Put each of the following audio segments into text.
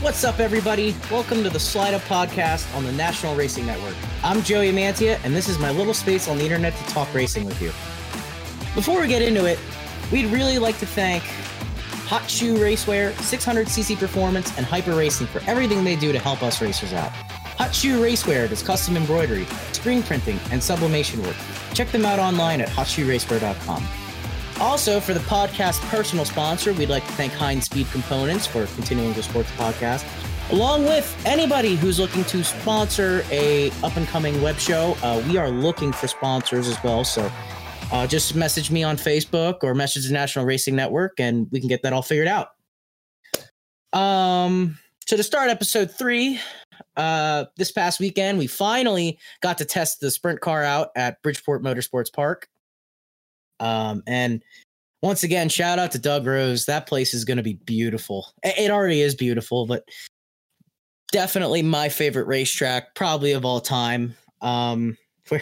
What's up, everybody? Welcome to the Slide Up Podcast on the National Racing Network. I'm Joey Mantia, and this is my little space on the internet to talk racing with you. Before we get into it, we'd really like to thank Hot Shoe Racewear, 600cc Performance, and Hyper Racing for everything they do to help us racers out. Hot Shoe Racewear does custom embroidery, screen printing, and sublimation work. Check them out online at hotshoeracewear.com. Also, for the podcast personal sponsor, we'd like to thank Heinz Speed Components for continuing to support the podcast, along with anybody who's looking to sponsor a up and coming web show. Uh, we are looking for sponsors as well, so uh, just message me on Facebook or message the National Racing Network, and we can get that all figured out. Um, so to start episode three, uh, this past weekend we finally got to test the sprint car out at Bridgeport Motorsports Park. Um, and once again, shout out to Doug Rose. That place is going to be beautiful. It already is beautiful, but definitely my favorite racetrack, probably of all time. Um, we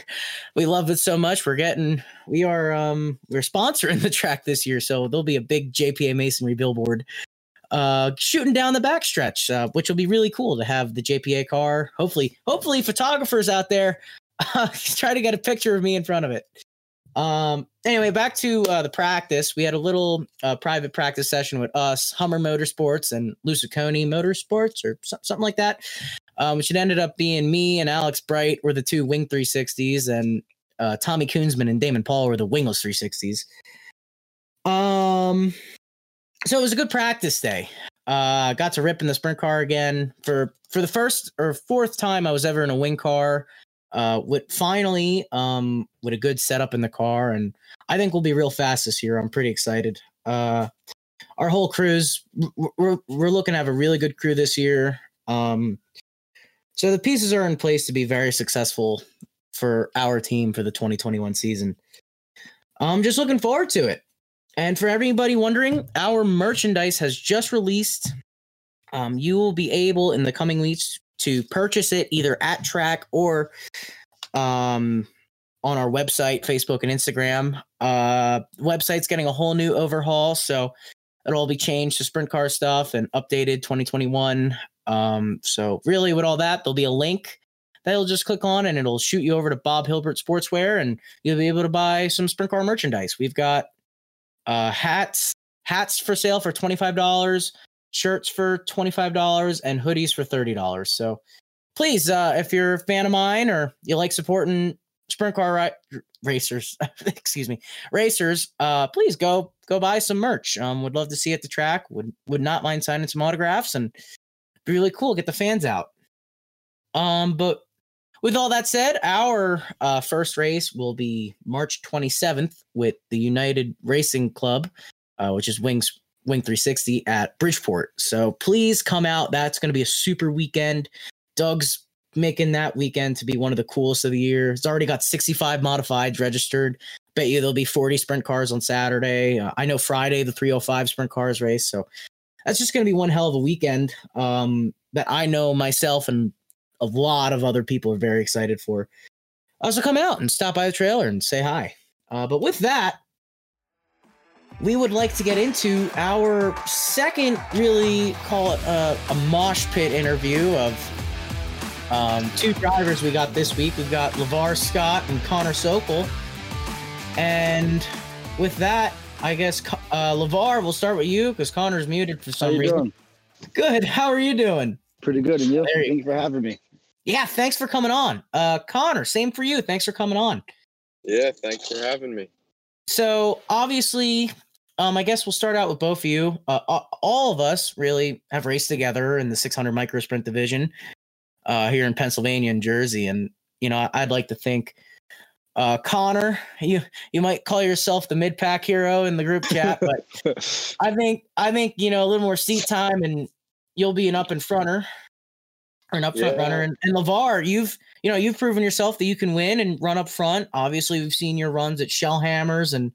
we love it so much. We're getting we are um we're sponsoring the track this year, so there'll be a big JPA Masonry billboard uh shooting down the backstretch, uh, which will be really cool to have the JPA car. Hopefully, hopefully photographers out there uh, try to get a picture of me in front of it. Um, anyway, back to uh, the practice. We had a little uh, private practice session with us, Hummer Motorsports and Lusconi Motorsports, or so- something like that. Um, which it ended up being me and Alex Bright were the two wing 360s, and uh, Tommy Koonsman and Damon Paul were the wingless 360s. Um, so it was a good practice day. Uh, got to rip in the sprint car again for for the first or fourth time I was ever in a wing car uh, with finally um, with a good setup in the car, and I think we'll be real fast this year. I'm pretty excited. Uh, our whole crew's we're we're looking to have a really good crew this year. Um, so the pieces are in place to be very successful for our team for the 2021 season. I'm just looking forward to it. And for everybody wondering, our merchandise has just released. Um, you will be able in the coming weeks to purchase it either at track or um, on our website, Facebook, and Instagram. Uh, website's getting a whole new overhaul, so it'll all be changed to sprint car stuff and updated 2021. Um, so really, with all that, there'll be a link that you'll just click on, and it'll shoot you over to Bob Hilbert Sportswear, and you'll be able to buy some sprint car merchandise. We've got uh, hats, hats for sale for twenty five dollars shirts for $25 and hoodies for $30. So please, uh, if you're a fan of mine or you like supporting sprint car ri- racers, excuse me, racers, uh, please go go buy some merch. Um, would love to see at the track. Would would not mind signing some autographs and be really cool. Get the fans out. Um, but with all that said, our uh, first race will be March 27th with the United Racing Club, uh, which is Wings Wing 360 at Bridgeport. So please come out. That's going to be a super weekend. Doug's making that weekend to be one of the coolest of the year. It's already got 65 modifieds registered. Bet you there'll be 40 sprint cars on Saturday. Uh, I know Friday the 305 sprint cars race. So that's just going to be one hell of a weekend um, that I know myself and a lot of other people are very excited for. Also, come out and stop by the trailer and say hi. Uh, but with that, we would like to get into our second, really call it a, a mosh pit interview of um, two drivers we got this week. We've got LeVar Scott and Connor Sokol. And with that, I guess uh, LeVar, we'll start with you because Connor's muted for some reason. Doing? Good. How are you doing? Pretty good. And you? Thanks for having me. Yeah, thanks for coming on. Uh, Connor, same for you. Thanks for coming on. Yeah, thanks for having me. So obviously, um, I guess we'll start out with both of you. Uh, all of us really have raced together in the 600 micro sprint division uh, here in Pennsylvania and Jersey, and you know I'd like to think uh, Connor, you you might call yourself the mid pack hero in the group chat, but I think I think you know a little more seat time, and you'll be an up and fronter or an up front yeah. runner. And, and LeVar, you've you know you've proven yourself that you can win and run up front. Obviously, we've seen your runs at Shellhammers and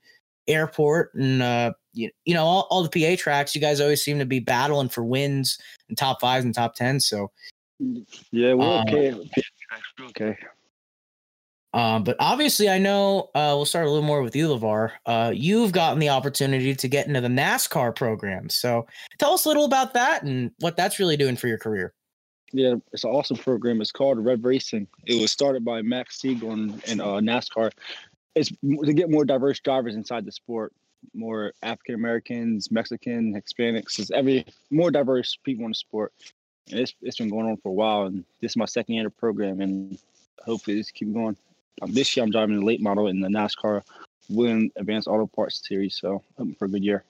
airport and uh, you, you know all, all, the PA tracks. You guys always seem to be battling for wins and top fives and top tens. So yeah, we're um, okay. Okay. Um, but obviously, I know uh, we'll start a little more with you, LeVar. Uh, you've gotten the opportunity to get into the NASCAR program. So tell us a little about that and what that's really doing for your career. Yeah, it's an awesome program. It's called Rev Racing. It was started by Max Siegel in, in uh, NASCAR. It's to get more diverse drivers inside the sport, more African Americans, Mexican, Hispanics. It's every more diverse people in the sport. And it's it's been going on for a while. And this is my second year of the program, and hopefully this keep going. Um, this year I'm driving the late model in the NASCAR Win Advanced Auto Parts Series, so hoping for a good year.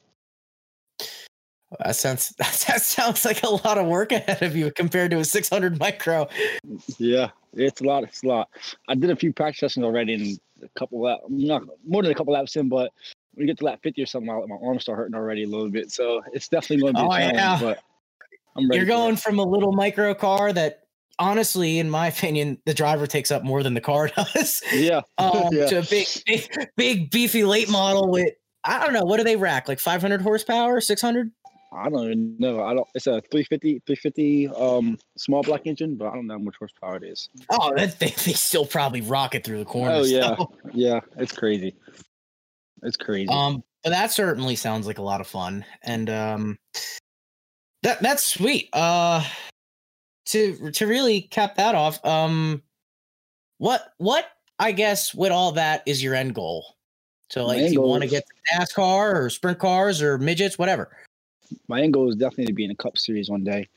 That sounds that sounds like a lot of work ahead of you compared to a 600 micro. Yeah, it's a lot. It's a lot. I did a few practice sessions already, and a couple laps, not more than a couple laps in, but when you get to lap 50 or something, my, my arms start hurting already a little bit. So it's definitely going to be oh. Yeah. But I'm ready. You're going from a little micro car that honestly, in my opinion, the driver takes up more than the car does. Yeah. um, yeah. To a big, big, big, beefy late model with, I don't know, what do they rack? Like 500 horsepower, 600? I don't even know. I don't. It's a 350, 350 um small block engine, but I don't know how much horsepower it is. Oh, that they, they still probably rocket through the corner. Oh yeah, so. yeah. It's crazy. It's crazy. Um, but that certainly sounds like a lot of fun, and um, that that's sweet. Uh, to to really cap that off, um, what what I guess with all that is your end goal. So like, if you want to get NASCAR or sprint cars or midgets, whatever. My end goal is definitely to be in a Cup Series one day.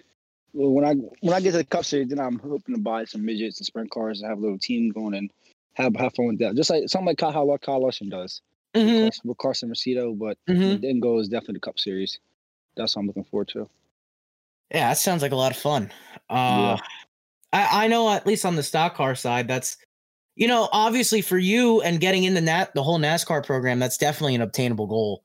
Well, when I when I get to the Cup Series, then I'm hoping to buy some midgets and sprint cars and have a little team going and have have fun with that. Just like something like Kyle, Kyle Larson does mm-hmm. with Carson Macedo, but mm-hmm. the end goal is definitely the Cup Series. That's what I'm looking forward to. Yeah, that sounds like a lot of fun. Uh, yeah. I, I know at least on the stock car side, that's you know obviously for you and getting into that the whole NASCAR program, that's definitely an obtainable goal.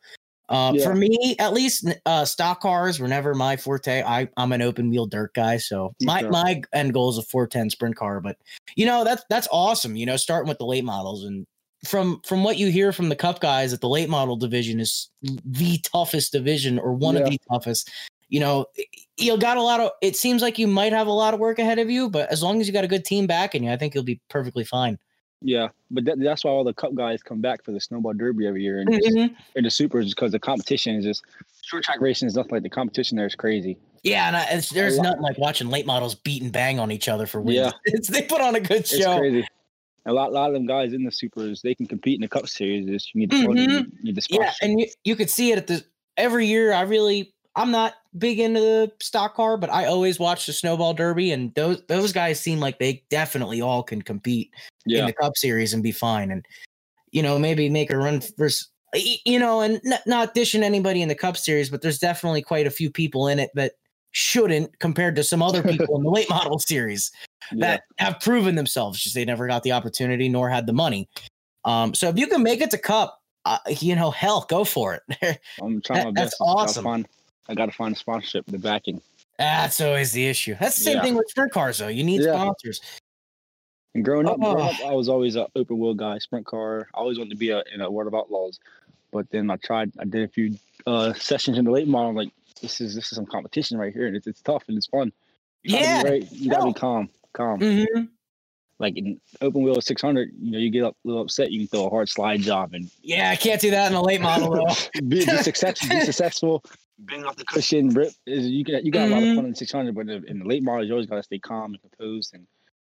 Uh, yeah. For me, at least, uh, stock cars were never my forte. I I'm an open wheel dirt guy, so my okay. my end goal is a 410 sprint car. But you know that's that's awesome. You know, starting with the late models and from from what you hear from the cup guys that the late model division is the toughest division or one yeah. of the toughest you know, you got a lot of. It seems like you might have a lot of work ahead of you, but as long as you got a good team backing you, I think you'll be perfectly fine. Yeah, but that, that's why all the Cup guys come back for the Snowball Derby every year and, mm-hmm. and the Supers because the competition is just short track racing is nothing like the competition there is crazy. Yeah, and I, there's nothing like watching late models beat and bang on each other for wins. Yeah, it's, they put on a good show. It's crazy. A lot, a lot of them guys in the supers, they can compete in the Cup Series. you need to, mm-hmm. you need to yeah, and you, you could see it at the every year. I really I'm not big into the stock car, but I always watch the Snowball Derby, and those those guys seem like they definitely all can compete yeah. in the Cup Series and be fine, and you know maybe make a run for you know, and n- not dishing anybody in the Cup Series, but there's definitely quite a few people in it that shouldn't compared to some other people in the late model series that yeah. have proven themselves just they never got the opportunity nor had the money. Um, so if you can make it to Cup, uh, you know, hell, go for it. I'm trying my best. That's awesome. I got to find a sponsorship, the backing. That's always the issue. That's the same yeah. thing with sprint cars, though. You need yeah. sponsors. And growing up, oh. growing up, I was always an open wheel guy, sprint car. I always wanted to be a, in a World of Outlaws. But then I tried, I did a few uh, sessions in the late model. I'm like, this is this is some competition right here, and it's, it's tough and it's fun. You yeah, right, you gotta be calm, calm. Mm-hmm. Like in open wheel 600, you know, you get a little upset, you can throw a hard slide job, and yeah, I can't do that in a late model be, be, successful, be successful, bang off the cushion, rip. Is you got you got mm-hmm. a lot of mm-hmm. fun in 600, but in the late models, you always got to stay calm and composed, and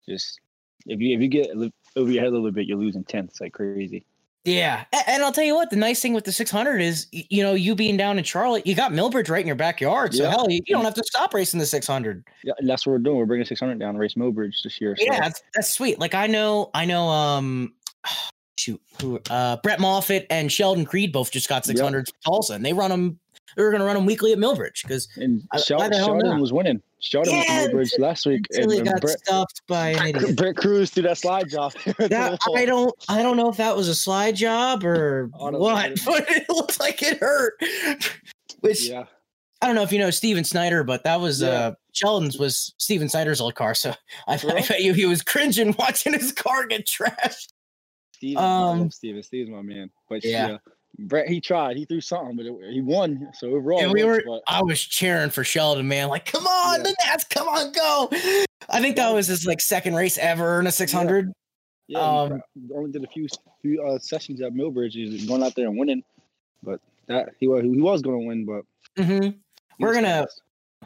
just if you if you get over your head a little bit, you're losing tenths like crazy. Yeah, and I'll tell you what, the nice thing with the 600 is, you know, you being down in Charlotte, you got Millbridge right in your backyard. So yeah. hell, you, you, don't have to stop racing the 600. Yeah, that's what we're doing. We're bringing 600 down to race Millbridge this year. So. Yeah, that's, that's sweet. Like I know, I know, um, shoot, who, uh, Brett Moffitt and Sheldon Creed both just got 600 yep. Tulsa, and they run them They were going to run them weekly at Millbridge because Sheldon, Sheldon was winning. Sheldon yeah, was Millbridge last week. and, and got Brett, stuffed by an idiot. Brett Cruz through that slide job. that, I don't, I don't know if that was a slide job or what, but it looked like it hurt. Which yeah. I don't know if you know Steven Snyder, but that was yeah. uh Sheldon's was Steven Snyder's old car. So I, I bet you he was cringing watching his car get trashed. Steven, um, Steven, Steven's my man. But yeah. yeah Brett, he tried. He threw something, but it, he won. So overall, and we were. But, I was cheering for Sheldon, man. Like, come on, yeah. the Nats, come on, go! I think that was his like second race ever in a 600. Yeah, Um, only did a few few uh, sessions at Millbridge. He's going out there and winning, but that he was he was going to win, but hmm We're gonna- fast.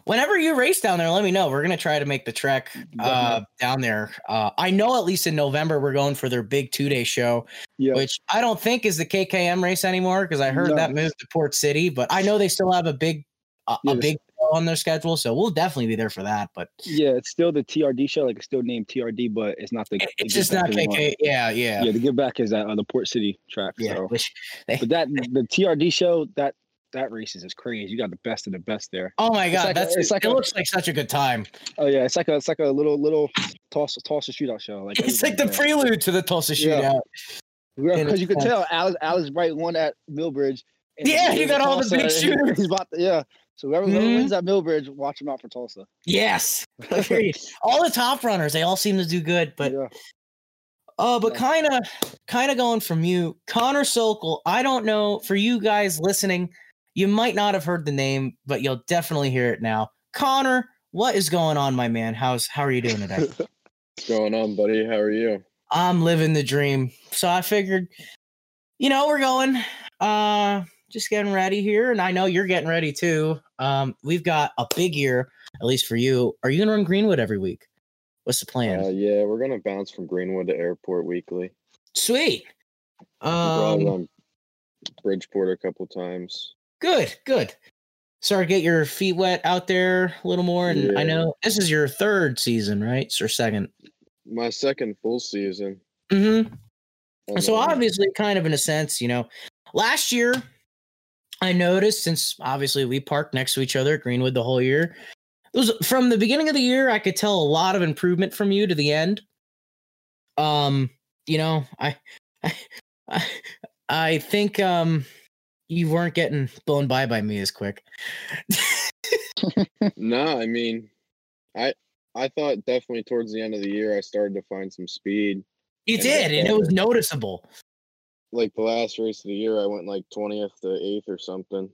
Whenever you race down there, let me know. We're gonna try to make the trek uh, down there. Uh, I know at least in November we're going for their big two day show, yeah. which I don't think is the KKM race anymore because I heard No. that moved to Port City. But I know they still have a big a, Yeah, a big show on their schedule, so we'll definitely be there for that. But Yeah, it's still the TRD show. Like it's still named TRD, but it's not the. it- the it's just not anymore. Yeah, yeah, Yeah, the give back is at uh, the Port City track. yeah. So. They, But that the TRD show that that race is crazy. You got the best of the best there. oh my god, like a- that's it's like it. a- looks like such a good time. Oh yeah, it's like a it's like a little little toss toss a shootout show. Like It's like the everybody's prelude to the Tulsa Yeah. shootout. there. because you it's can tell Alex Alex Bright won at Millbridge. and Yeah, he's got all the big shooters. He's about to, yeah. So whoever, Mhm. wins at Millbridge, watch him out for Tulsa. Yes, all the top runners, they all seem to do good, but yeah. Uh, but kind of, kind of going from you, Connor Sokol. I don't know for you guys listening, you might not have heard the name, but you'll definitely hear it now. Connor, what is going on, my man? How's how are you doing today? What's going on, buddy? How are you? I'm living the dream. So I figured, you know, we're going. Uh, just getting ready here, and I know you're getting ready too. Um, we've got a big year, at least for you. Are you gonna run Greenwood every week? What's the plan? Uh, yeah, we're gonna bounce from Greenwood to Airport weekly. Sweet. We Um, Bridgeport a couple times. Good, good. Sorry, get your feet wet out there a little more. And I know this is your third season, right? Or second. My second full season. Mm-hmm. and, So obviously, kind of in a sense, you know, last year I noticed since obviously we parked next to each other at Greenwood the whole year. It was from the beginning of the year, I could tell a lot of improvement from you to the end. Um, you know, I I I, I think um you weren't getting blown by by me as quick. No, I mean, I I thought definitely towards the end of the year I started to find some speed. You And did, and it was uh, noticeable. Like the last race of the year, I went like twentieth to eighth or something.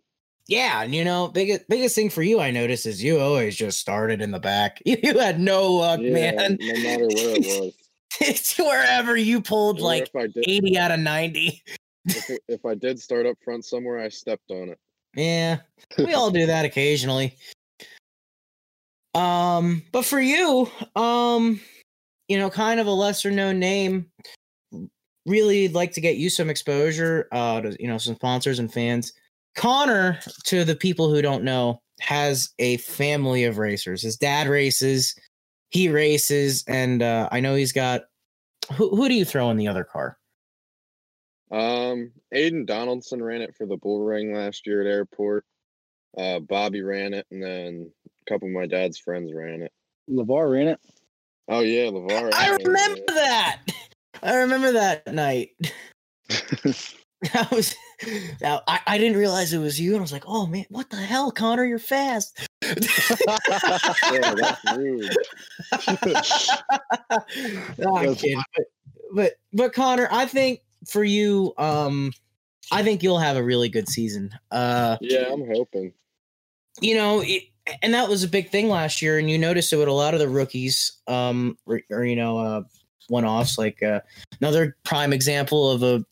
Yeah, and you know, biggest biggest thing for you I noticed is you always just started in the back. You, you had no luck, yeah, man. no matter where it was. It's wherever you pulled like if I did, 80 out of 90. If, if I did start up front somewhere, I stepped on it. Yeah, we all do that occasionally. Um, but for you, um, you know, kind of a lesser known name. Really like to get you some exposure, uh, to you know, some sponsors and fans. Connor, to the people who don't know, has a family of racers. His dad races, he races, and uh, I know he's got. Who who do you throw in the other car? Um, Aiden Donaldson ran it for the Bull Ring last year at airport. Uh, Bobby ran it, and then a couple of my dad's friends ran it. Levar ran it. Oh yeah, Levar. I ran it. remember that. I remember that night. That was now I, I didn't realize it was you, and I was like, oh man, what the hell, Connor, you're fast. Yeah, that's rude. No, I'm kidding. But, but but Connor, I think for you, um, I think you'll have a really good season. Uh, Yeah, I'm hoping. you know, it, and that was a big thing last year, and you noticed it with a lot of the rookies, um, or, or you know, uh, one offs. Like uh, another prime example of a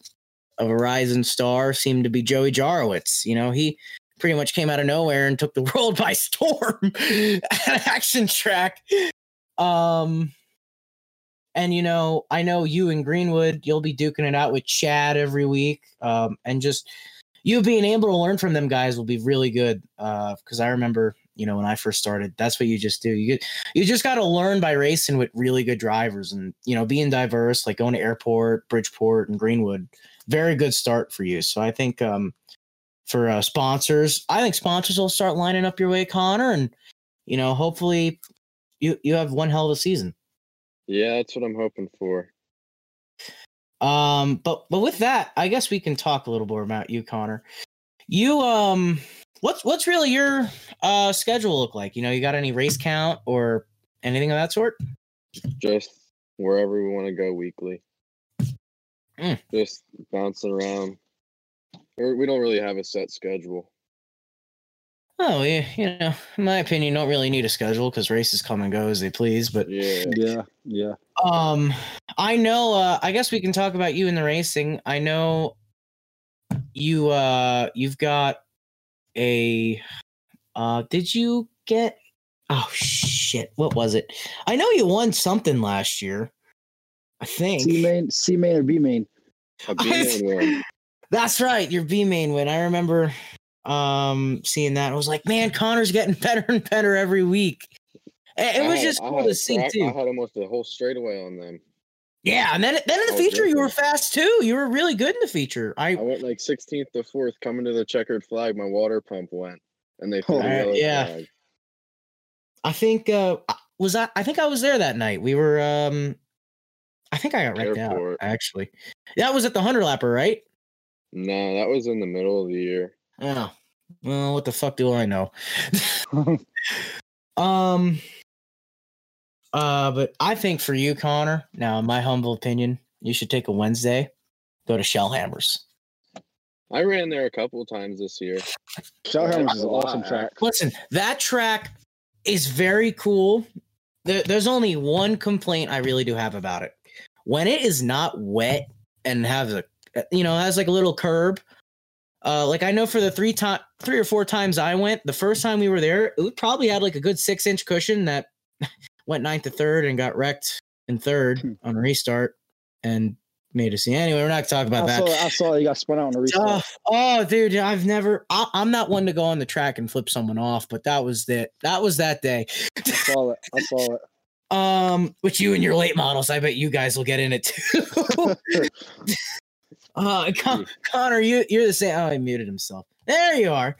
of a rising star seemed to be Joey Jarowitz. You know, he pretty much came out of nowhere and took the world by storm at Action Track. Um, and you know, I know you and Greenwood, you'll be duking it out with Chad every week, um, and just you being able to learn from them guys will be really good. Uh, because I remember, you know, when I first started, that's what you just do. You get, you just got to learn by racing with really good drivers, and you know, being diverse, like going to Airport, Bridgeport, and Greenwood. Very good start for you. So I think, um, for uh, sponsors, I think sponsors will start lining up your way, Connor, and you know, hopefully, you you have one hell of a season. Yeah, that's what I'm hoping for. Um, but but with that, I guess we can talk a little more about you, Connor. You um, what's what's really your uh schedule look like? You know, you got any race count or anything of that sort? Just wherever we want to go weekly. Mm. Just bouncing around. We don't really have a set schedule. Oh yeah, you know, in my opinion, you don't really need a schedule because races come and go as they please. But Yeah. yeah, yeah. um, I know. Uh, I guess we can talk about you in the racing. I know you. Uh, you've got a. Uh, did you get? Oh shit! What was it? I know you won something last year. I think C main, C main or B main. A B-main win. that's right. Your B main win. I remember um seeing that. I was like, man, Connor's getting better and better every week. And It was had- just I cool had to see crack- too. I had almost a whole straightaway on them. Yeah, and then then in the Oh, feature you were fast too. You were really good in the feature. I I went like 16th to 4th coming to the checkered flag. My water pump went, and they the Oh, yeah. flag. I think uh was I I think I was there that night. We were um I think I got wrecked Airport. out actually. That was at the hundred lapper, right? No, that was in the middle of the year. Oh. Well, what the fuck do I know? um uh but I think for you, Connor, now in my humble opinion, you should take a Wednesday, go to Shellhammers. I ran there a couple of times this year. Shellhammers is an awesome track. Listen, that track is very cool. There, there's only one complaint I really do have about it. When it is not wet and has a, you know, has like a little curb. Uh, like I know for the three time, three or four times I went, the first time we were there, it probably had like a good six inch cushion that went ninth to third and got wrecked in third Hmm. on restart and made us see. Anyway, we're not talking about I that. saw, I saw you got spun out on the Oh, restart. oh, dude, I've never. I, I'm not one to go on the track and flip someone off, but that was that. That was that day. I saw it. I saw it. Um, which you and your late models, I bet you guys will get in it too. uh, Con- Connor, you you're the same. Oh, he muted himself. There you are.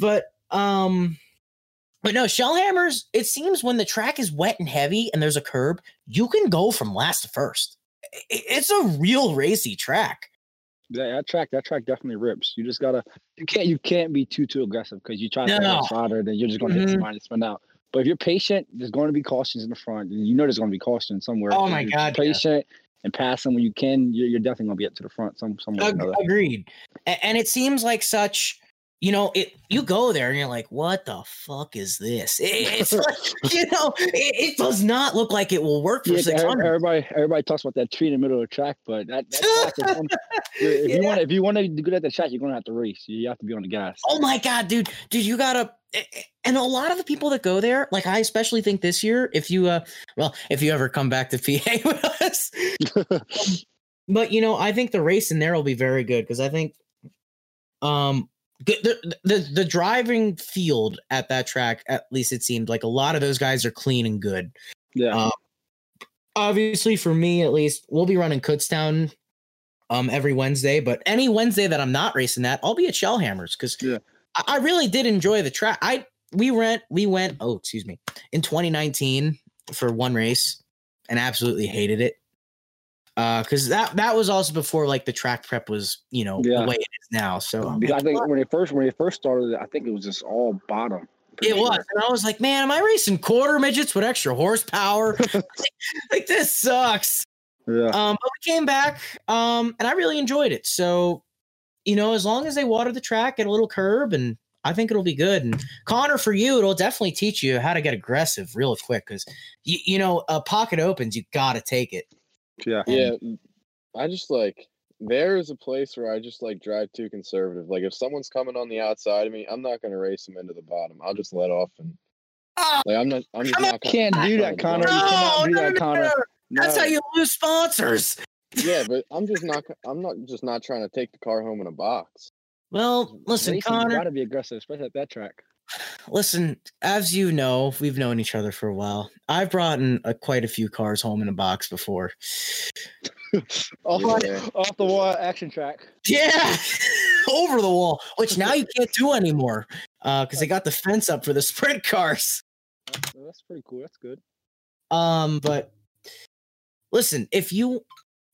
But um, but no, Shellhammers. It seems when the track is wet and heavy and there's a curb, you can go from last to first. It's a real racy track. Yeah, that track, that track definitely rips. You just gotta, you can't, you can't be too too aggressive because you try to No. solder, then you're just gonna Mhm. hit somebody and spin out. But if you're patient, there's going to be cautions in the front, and you know there's going to be cautions somewhere. Oh my God, yeah. And pass them when you can. You're, you're definitely going to be up to the front some some Ag- Agreed. And it seems like such, you know, it. You go there and you're like, "What the fuck is this?" It- it's like, you know, it, it does not look like it will work for Yeah, six hundred. everybody, everybody talks about that tree in the middle of the track, but that, that track is one, if you Yeah. want, if you want to be good at the track, you're going to have to race. You have to be on the gas. Oh my god, dude, dude, you gotta. And a lot of the people that go there, like I especially think this year, if you, uh, well, if you ever come back to PA with us, but you know, I think the race in there will be very good because I think, um, the, the the driving field at that track, at least it seemed like a lot of those guys are clean and good. Yeah, Uh, obviously, for me at least, we'll be running Kutztown um every Wednesday, but any Wednesday that I'm not racing that, I'll be at Shellhammers because Yeah. I, I really did enjoy the track. I we went we went oh excuse me in 2019 for one race and absolutely hated it. Uh, because that that was also before like the track prep was you know Yeah. the way it is now. So I'm I think when they first when they first started, I think it was just all bottom. It was, and I was like, "Man, am I racing quarter midgets with extra horsepower? like this sucks." Yeah, Um, but we came back, um, and I really enjoyed it. So, you know, as long as they water the track at a little curb, and I think it'll be good. And Connor, for you, it'll definitely teach you how to get aggressive real quick because you, you know, a pocket opens, you gotta take it. Yeah, Yeah, I just like there is a place where I just like drive too conservative. Like if someone's coming on the outside of me, I'm not gonna race them into the bottom. I'll just let off and Oh, like I'm not. I'm just Come on, not. gonna- Can't do that, No, Connor. no, You cannot do no, that, no, Connor. no. That's how you lose sponsors. Yeah, but I'm just not. I'm not just not trying to take the car home in a box. Well, listen, Racing, You Connor. gotta be aggressive, especially at that track. Listen, as you know, we've known each other for a while. I've brought in uh, quite a few cars home in a box before. off, Yeah. off the wall action track. Yeah, over the wall, which now you can't do anymore because they got the fence up for the sprint cars. That's, that's pretty cool. That's good. Um, but listen, if you,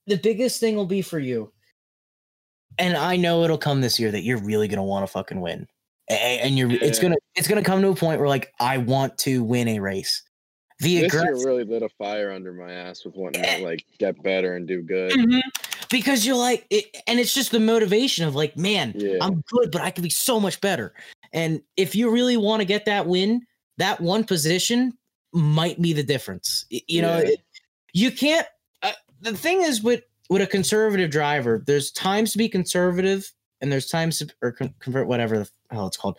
the biggest thing will be for you, and I know it'll come this year that you're really gonna want to fucking win, A- a- and you're it's gonna it's gonna come to a point where like I want to win a race. The This year really lit a fire under my ass with wanting to like get better and do good. Mhm. because you're like, it, and it's just the motivation of like, man, Yeah. I'm good, but I could be so much better. And if you really want to get that win, that one position might be the difference. You know, Yeah. it- you can't. Uh, the thing is with with a conservative driver, there's times to be conservative and there's times to or convert whatever the hell it's called,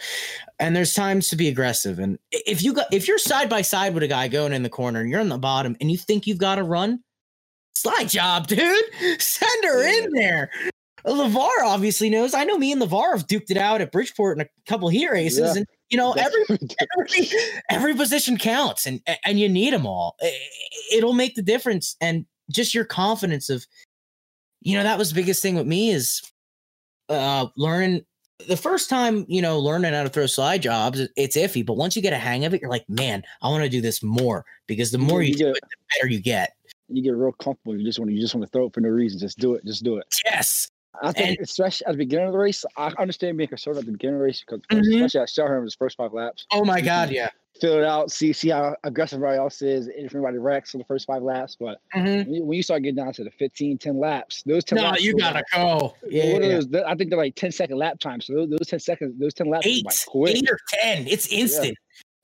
and there's times to be aggressive. And if you got if you're side by side with a guy going in the corner and you're in the bottom and you think you've got to run, slide job, dude. Send her in there. LeVar obviously knows. I know me and LeVar have duked it out at Bridgeport in a couple heat races, Yeah. and you know every every every position counts, and and you need them all. It'll make the difference, and just your confidence of, you know, that was the biggest thing with me is, uh, learning the first time you know learning how to throw slide jobs. It's iffy, but once you get a hang of it, you're like, man, I want to do this more because the more you, You do get- it, the better you get. you get real comfortable. You just want to you just want to throw it for no reason. Just do it. Just do it. Yes, I think, And- especially at the beginning of the race, I understand being concerned at the beginning of the race because Mhm. especially at Shellhammers first five laps, Oh my God, yeah. Fill it out, see see how aggressive everybody else is, if everybody wrecks in the first five laps. But Mhm. when you, when you start getting down to the 15, 10 laps, those 10 No, laps, you gotta go. Yeah, what are yeah. those? I think they're like 10 second lap times. So those, those 10 seconds, those 10 laps are eight, like quick. eight or ten. It's instant.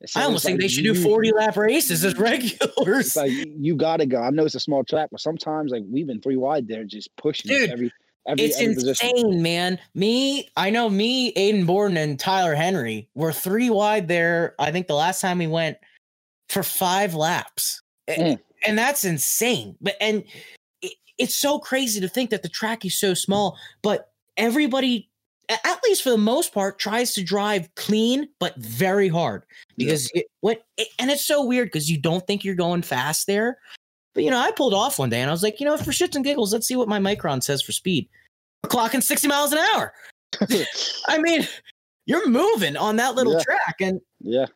So I it's almost think like they should do forty lap races as regulars. It's like you gotta go. I know it's a small track, but sometimes like we've been three wide there, just pushing Dude, every every, it's every position. insane, man. Me, I know me, Aiden Borden, and Tyler Henry were three wide there. I think the last time we went for five laps, Mm. and that's insane. But and it, it's so crazy to think that the track is so small, but everybody. At least for the most part, tries to drive clean but very hard because it, what it, and it's so weird because you don't think you're going fast there, but you know I pulled off one day and I was like, you know, for shits and giggles, let's see what my MyChron says for speed. We're clocking 60 miles an hour. I mean, you're moving on that little Yeah. track, and yeah,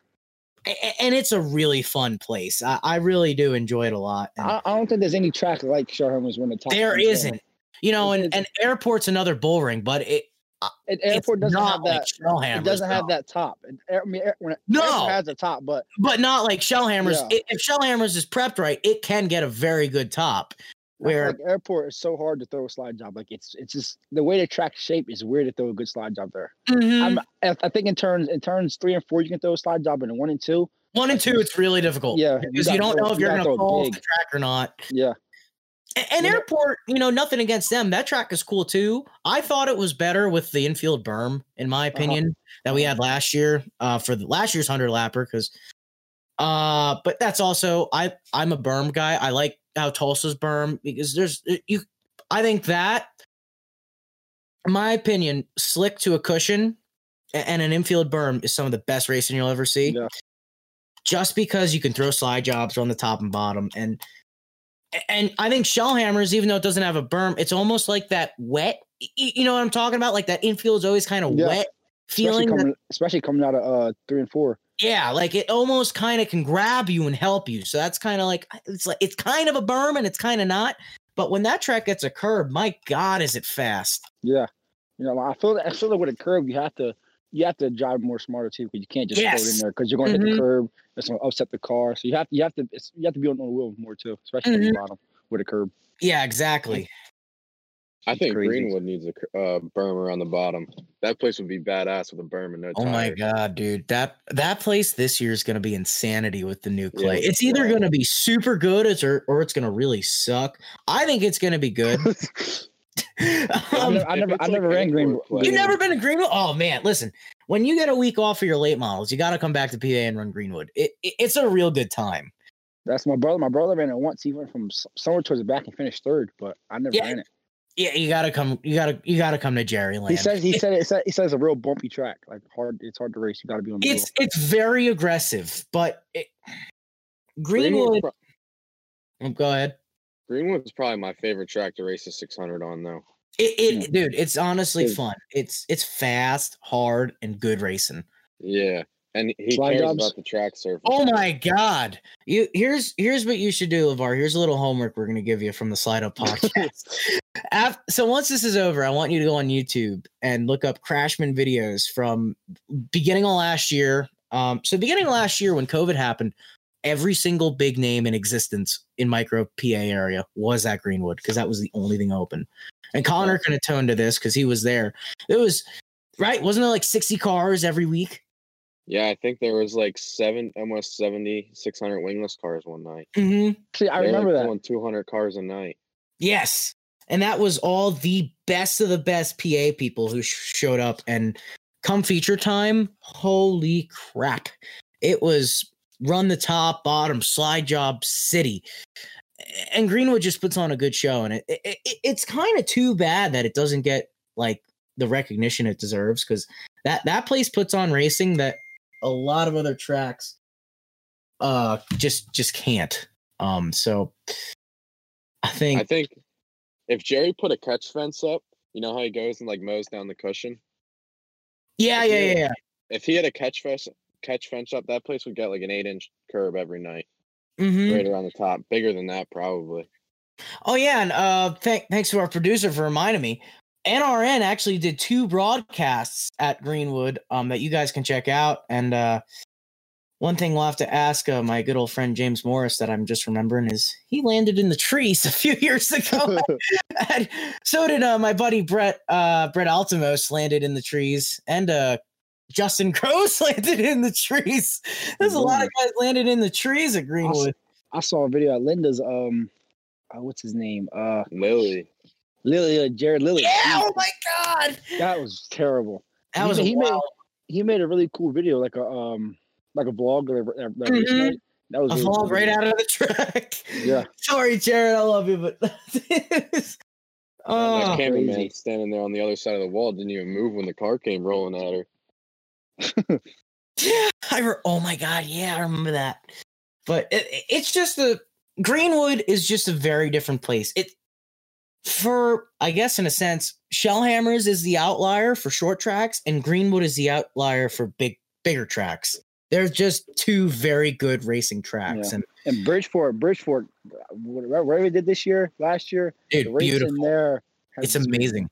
and it's a really fun place. I, I really do enjoy it a lot. I, I don't think there's any track like Shellhammers when the top. there isn't, you know, and, and airport's another bull ring, but it It's airport doesn't have like that. Shellhammers. It doesn't have that top. I mean, when it, No. has a top, but but not like Shellhammers. Yeah. I- If Shellhammers is prepped right, it can get a very good top. Where like airport is so hard to throw a slide job. Like it's it's just the way the track shape is weird to throw a good slide job there. Mhm. I'm, I think in turns in turns three and four you can throw a slide job, and in one and two, one and two, it's really difficult. yeah, because you, gotta don't know if you're to throw fall off the track or not. Yeah, And it- airport, you know, nothing against them. That track is cool too. I thought it was better with the infield berm, in my Uh-huh. opinion, that we had last year uh, for the last year's hundred lapper. Because, uh, but that's also I I'm a berm guy. I like how Tulsa's berm because there's uh, you. I think that, in my opinion, slick to a cushion and an infield berm is some of the best racing you'll ever see. Yeah. Just because you can throw slide jobs on the top and bottom and and I think Shellhammers, even though it doesn't have a berm, it's almost like that wet. You know what I'm talking about? Like that infield is always kind of Yeah. wet especially feeling. that- especially coming out of uh three and four. yeah, like it almost kind of can grab you and help you. So that's kind of like it's like it's kind of a berm and it's kind of not. But when that track gets a curb, my God, is it fast? Yeah, you know, I feel that I feel like with a curve you have to you have to drive more smarter too because you can't just throw it in there because you're going to hit Mhm. the curb. It's going to upset the car. So you have to you have to it's, you have to be on the wheel more too, especially on Mm-hmm. the bottom with a curb. Yeah, exactly. I think Crazy. Greenwood needs a uh, berm around the bottom. That place would be badass with a berm and no Oh my. God, dude. That that place this year is going to be insanity with the new clay. with it's either clay. going to be super good or, or it's going to really suck. I think it's going to be good. I Um, never I never, like ran airport Green. You've never been to Greenwood? Oh man, listen. When you get a week off for your late models, you got to come back to PA and run Greenwood. It, it- it's a real good time. That's my brother. My brother ran it once. He went from somewhere towards the back and finished third, but I never Yeah, ran it. Yeah, you got to come. You got to you got to come to Jerry Land. He says he said it he says a real bumpy track, like hard. It's hard to race. You got to be on the it's it's very aggressive, but it, Greenwood. Greenwood's, oh, go ahead. Greenwood's probably my favorite track to race a 600 on, though. It, it dude, it's honestly Is- fun. It's it's fast, hard, and good racing. Yeah, and he Slide cares jobs? about the track surface. Oh my god. You here's here's what you should do, LeVar. Here's a little homework we're gonna give you from the Slide Up podcast. Af- so once this is over, I want you to go on YouTube and look up Crashman videos from beginning of last year. Um, so beginning of last year when COVID happened, every single big name in existence in micro PA area was at Greenwood because that was the only thing open. And Connor can atone to this because he was there. It was right, wasn't it like 60 cars every week? Yeah, I think there was like seven, almost 70, 600 wingless cars one night. Mm-hmm. See, I They remember like, that. pulling 200 cars a night. Yes. And that was all the best of the best PA people who sh- showed up. And come feature time, holy crap. It was run the top, bottom, slide job city. And Greenwood just puts on a good show. And it, it, it it's kind of too bad that it doesn't get like the recognition it deserves because that, that place puts on racing that a lot of other tracks uh just just can't. Um so I think I think if Jerry put a catch fence up, you know how he goes and like mows down the cushion. yeah, yeah, yeah, yeah. If he had a catch fence catch fence up, that place would get like an eight inch curb every night, Mhm. right around the top. Bigger than that, probably. Oh yeah, and uh, th- thanks to our producer for reminding me. NRN actually did two broadcasts at Greenwood um, that you guys can check out. And uh, one thing we'll have to ask uh, my good old friend James Morris that I'm just remembering is he landed in the trees a few years ago. so did uh, my buddy Brett uh, Brett Altimos landed in the trees, and uh, Justin Gross landed in the trees. There's a lot of guys landed in the trees at Greenwood. I saw a video at Linda's. Um, uh, what's his name? Uh, Lily. Lily, uh, Jared Lily. Yeah! Oh my god! that was terrible. That He was ma- a he made he made a really cool video, like a um, like a vlog. That, that, that race Mhm. night. that was a really vlog cool. right out of the track. Yeah. Sorry, Jared, I love you, but that oh, cameraman crazy. standing there on the other side of the wall didn't even move when the car came rolling at her. yeah, I re- oh my god, yeah, I remember that. But it, it- it's just a Greenwood is just a very different place. It for I guess in a sense, Shellhammers is the outlier for short tracks, and Greenwood is the outlier for big bigger tracks. They're just two very good racing tracks, Yeah. and And Bridgeport, Bridgeport, whatever we did this year, last year, the dude, in beautiful. there, It's amazing.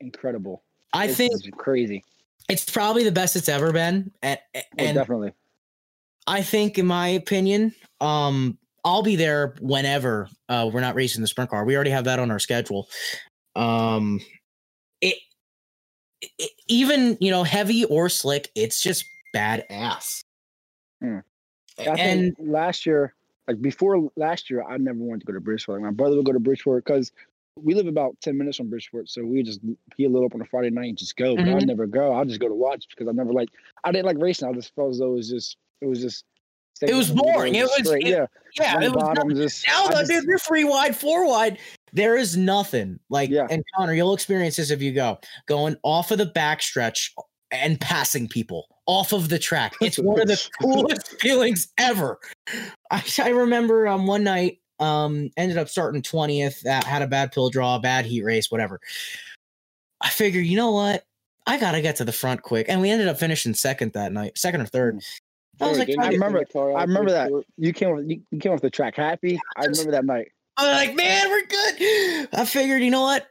incredible. I think crazy. It's probably the best it's ever been, and, Oh, definitely. I think, in my opinion, um, I'll be there whenever uh, we're not racing the sprint car. We already have that on our schedule. Um, it, it even you know heavy or slick, it's just badass. I And last year, like before last year, I never wanted to go to Bridgeport. Like my brother would go to Bridgeport because we live about ten minutes from Bridgeport, so we just he little up on a Friday night and just go. But Mhm. I'd never go. I'll just go to watch because I never like I didn't like racing. I just felt as though it was just it was just It was boring. It was- straight. it- yeah yeah, one it was bottom just now I though, dude, we're three wide, four wide. There is nothing like, Yeah. and Connor, you'll experience this if you go going off of the backstretch and passing people off of the track. It's one of the coolest feelings ever. I, I remember um one night um ended up starting twentieth. Uh, had a bad pill draw, bad heat race, whatever. I figured, you know what? I gotta get to the front quick, and we ended up finishing second that night, second or third. I was Joey, like, I you I send remember- I remember that. short? You came off you, you came off the track happy. I remember that night. I was like, man, we're good. I figured, you know what?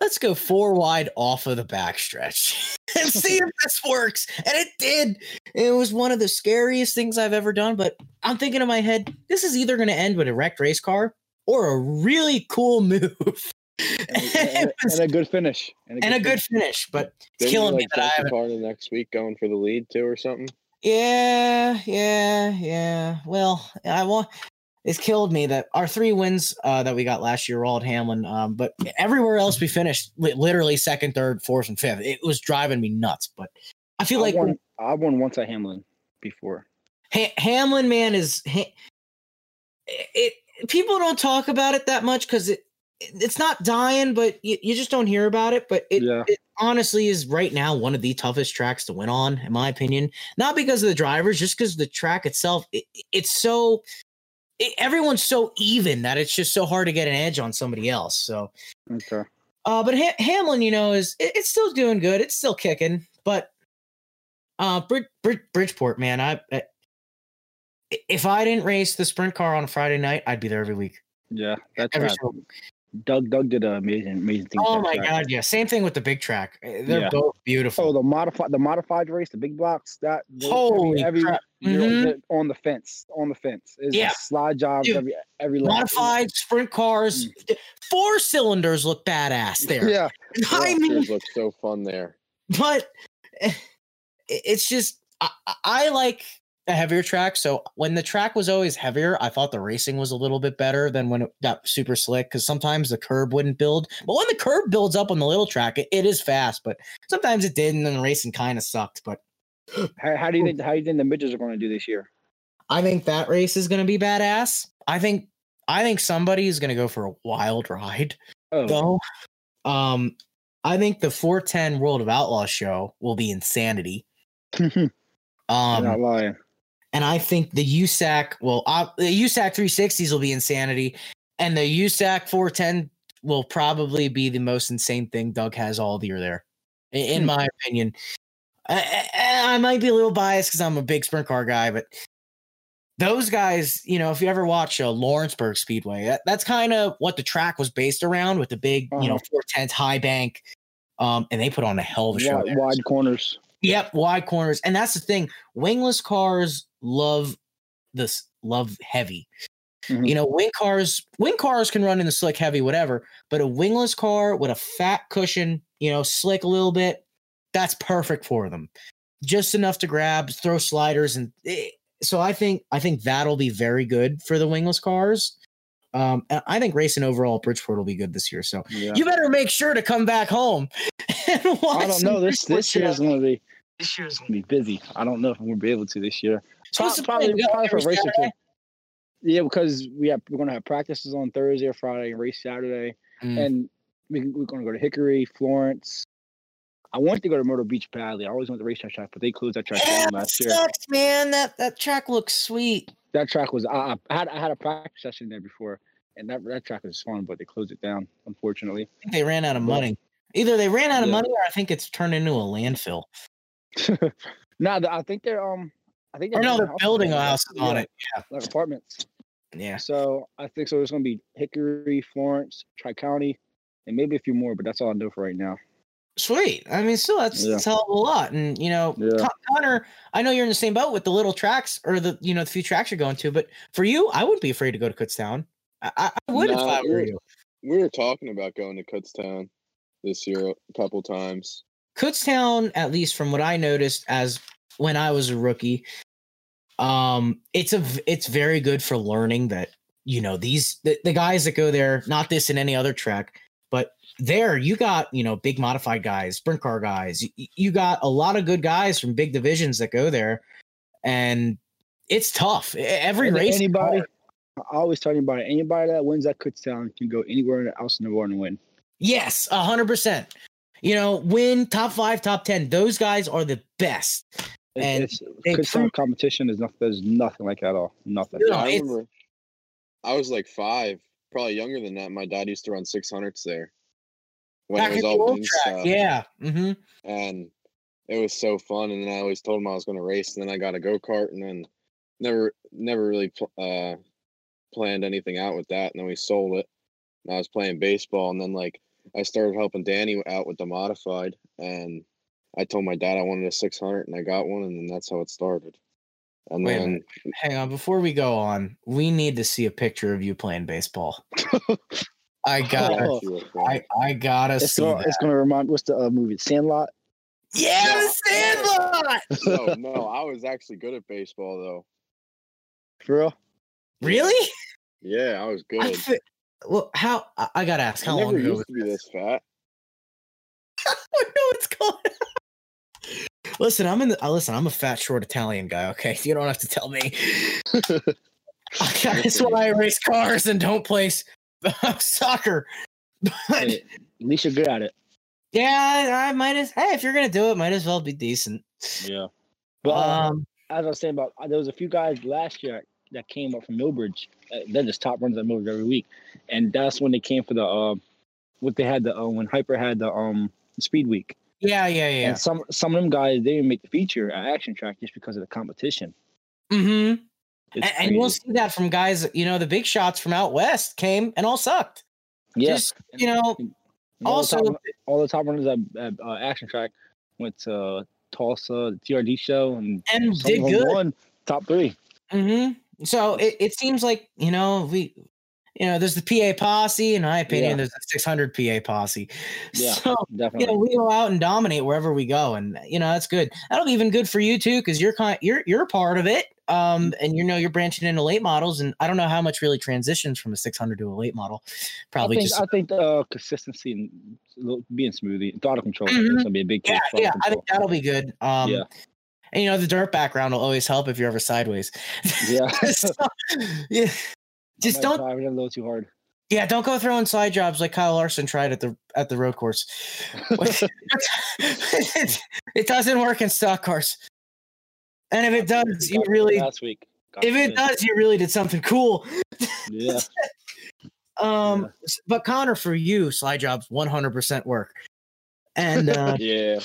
Let's go four wide off of the backstretch and see if this works. And it did. It was one of the scariest things I've ever done. But I'm thinking in my head, this is either going to end with a wrecked race car or a really cool move. And, and- and a good finish. and a good finish, but it's Didn't you, killing me like, that I haven't. car the next week going for the lead too or something. Yeah, yeah, yeah. Well, I want. It's killed me that our three wins uh, that we got last year were all at Hamlin, um, but everywhere else we finished li- literally second, third, fourth, and fifth. It was driving me nuts. But I feel I like won, I won once at Hamlin before. Ha- Hamlin, man, is ha- it, it. People don't talk about it that much because it it's not dying, but you, you just don't hear about it. But it, Yeah. it honestly is right now one of the toughest tracks to win on, in my opinion. Not because of the drivers, just because the track itself. It, it's so it, everyone's so even that it's just so hard to get an edge on somebody else. So, Okay. uh, but ha- Hamlin, you know, is it, it's still doing good. It's still kicking, but uh, Brid- Brid- Bridgeport, man, I, I if I didn't race the sprint car on Friday night, I'd be there every week. Yeah, that's Every right. Single- Doug Doug did an amazing amazing thing. Oh my track. god, yeah. Same thing with the big track. Eh, They're Yeah. both beautiful. Oh, the modified the modified race, the big blocks. That the- Holy every, crap. every you're Mhm. on the fence, on the fence. It's Yeah. slide jobs Dude, every every lap. Modified sprint cars, four cylinders look badass there. Mm. Yeah, I mean, Yours looks so fun there. but eh, it's just I, I like a heavier track. So when the track was always heavier, I thought the racing was a little bit better than when it got super slick because sometimes the curb wouldn't build. But when the curb builds up on the little track, it, it is fast. But sometimes it didn't, and the racing kind of sucked. But How, how do you think? How do you think the midgets are going to do this year? I think that race is going to be badass. I think I think somebody is going to go for a wild ride Oh, though. Um, I think the 410 World of Outlaws show will be insanity. Um, not lying. And I think the USAC, well, uh, the USAC 360s will be insanity, and the USAC 410 will probably be the most insane thing Doug has all year there, in, Hmm. my opinion. I, I, I might be a little biased because I'm a big sprint car guy, but those guys, you know, if you ever watch uh, Lawrenceburg Speedway, that, that's kind of what the track was based around with the big, you know, Uh-huh. 410s high bank. Um, and they put on a hell of a show. Wide corners. Yep, wide corners, and that's the thing. Wingless cars love this love heavy. Mhm. You know, wing cars, wing cars can run in the slick heavy, whatever. But a wingless car with a fat cushion, you know, slick a little bit, that's perfect for them. Just enough to grab, throw sliders, and eh, so I think I think that'll be very good for the wingless cars. Um, and I think racing overall at Bridgeport will be good this year. So Yeah. you better make sure to come back home. And watch I don't know. This Bridgeport this year is going to be This year's gonna be busy. I don't know if I'm going to be able to this year. Pro- probably, plan? We got probably for racing too. Yeah, because we have we're going to have practices on Thursday or Friday and race Saturday, Mm. and we, we're going to go to Hickory, Florence. I wanted to go to Myrtle Beach badly. I always went to the racetrack track, but they closed that track Yeah, down last year. That sucks, man. That that track looks sweet. That track was I, I had I had a practice session there before, and that that track was fun, but they closed it down unfortunately. I think they ran out of Well, money. Either they ran out of money, or I think it's turned into a landfill. nah, I think they're um, I think Or no, building they're building there, houses on yeah, it. like apartments. Yeah. So I think so. It's going to be Hickory, Florence, Tri County, and maybe a few more, but that's all I know for right now. Sweet. I mean, still, that's, Yeah. that's a hell of a lot. And you know, Yeah. Connor, I know you're in the same boat with the little tracks or the you know the few tracks you're going to, but for you, I wouldn't be afraid to go to Kutztown. I, I I would if Nah, I were we're- you. We were talking about going to Kutztown this year a couple times. Kutztown, at least from what I noticed as when I was a rookie, um, it's a it's very good for learning that you know these the, the guys that go there, not this in any other track, but there you got you know big modified guys, sprint car guys. You, you got a lot of good guys from big divisions that go there, and it's tough. Every Any- race, anybody, hard. I always tell anybody, anybody that wins at Kutztown can go anywhere else in the world and win. yes, a hundred percent. You know, win top five, top ten. Those guys are the best. It's, And it's, they Kutztown competition is nothing. There's nothing like that at all. Nothing. No, I remember I was like five, probably younger than that. My dad used to run 600s there when Back it was at the all old track, stuff. yeah. Mm-hmm. and it was so fun. And then I always told him I was going to race, and then I got a go kart, and then never, never really pl- uh, planned anything out with that. And then we sold it. And I was playing baseball, and then like I started helping Danny out with the modified, and I told my dad I wanted a 600, and I got one, and then that's how it started. And Wait then. Hang on, before we go on, we need to see a picture of you playing baseball. I gotta, Oh. I, I gotta It's see gonna, that. it's gonna remind. What's the uh, movie? Sandlot. Yeah, No, the Sandlot. no, no, I was actually good at baseball though. For real? Really? Yeah, I was good. I fi- well, how? I, I gotta ask. I How long never ago? used Was to be this fat. I don't know what's going on. Listen, I'm in the. Uh, listen, I'm a fat, short Italian guy. Okay, you don't have to tell me. That's why I race cars and don't play soccer. But Hey, at least you're good at it. yeah, I, might as. Hey, if you're gonna do it, might as well be decent. Yeah. But uh, Um, as I was saying about, there was a few guys last year that came up from Millbridge. Uh, they're just top runners at Millbridge every week, and that's when they came for the uh, what they had the uh, when Hyper had the um Speed Week. Yeah, yeah, yeah. And some some of them guys they didn't make the feature at Action Track just because of the competition. Mm-hmm. And, and you'll see that from guys, you know, the big shots from out west came and all sucked. yeah. You know, And all also, the top, all the top runners at, at uh, Action Track went to Tulsa, the TRD show, and and did good. won top three. Mm-hmm. So it, it seems like, you know, we, you know, there's the PA posse. In my opinion, Yeah. there's the 600 PA posse. Yeah. So, Definitely. you know, we go out and dominate wherever we go. And, you know, that's good. That'll be even good for you too, because you're kind you're, you're part of it. Um, and you know you're branching into late models, and I don't know how much really transitions from a 600 to a late model. Probably I think, just I think the uh, consistency and being smoothie, throttle control Mhm. is gonna be a big. yeah, yeah. throttle I think control. that'll be good. Um, Yeah. and you know the dirt background will always help if you're ever sideways. Yeah. So, yeah. Just don't drive it a little too hard. Yeah, don't go throwing slide jobs like Kyle Larson tried at the at the road course. it, doesn't work in stock cars. And if it does, you really last week. if it does, you really did something cool. yeah. Um Yeah. but Connor, for you, slide jobs 100% work. And uh Yeah.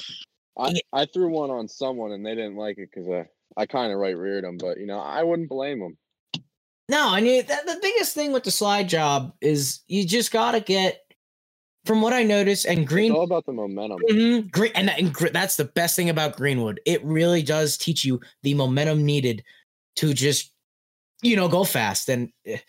I, I threw one on someone and they didn't like it because I, I kind of right reared them, but you know, I wouldn't blame them. No, I mean that, the biggest thing with the slide job is you just got to get from what I noticed and green It's all about the momentum. Mhm. Green, and, and gr- that's the best thing about Greenwood. It really does teach you the momentum needed to just, you know, go fast. And eh,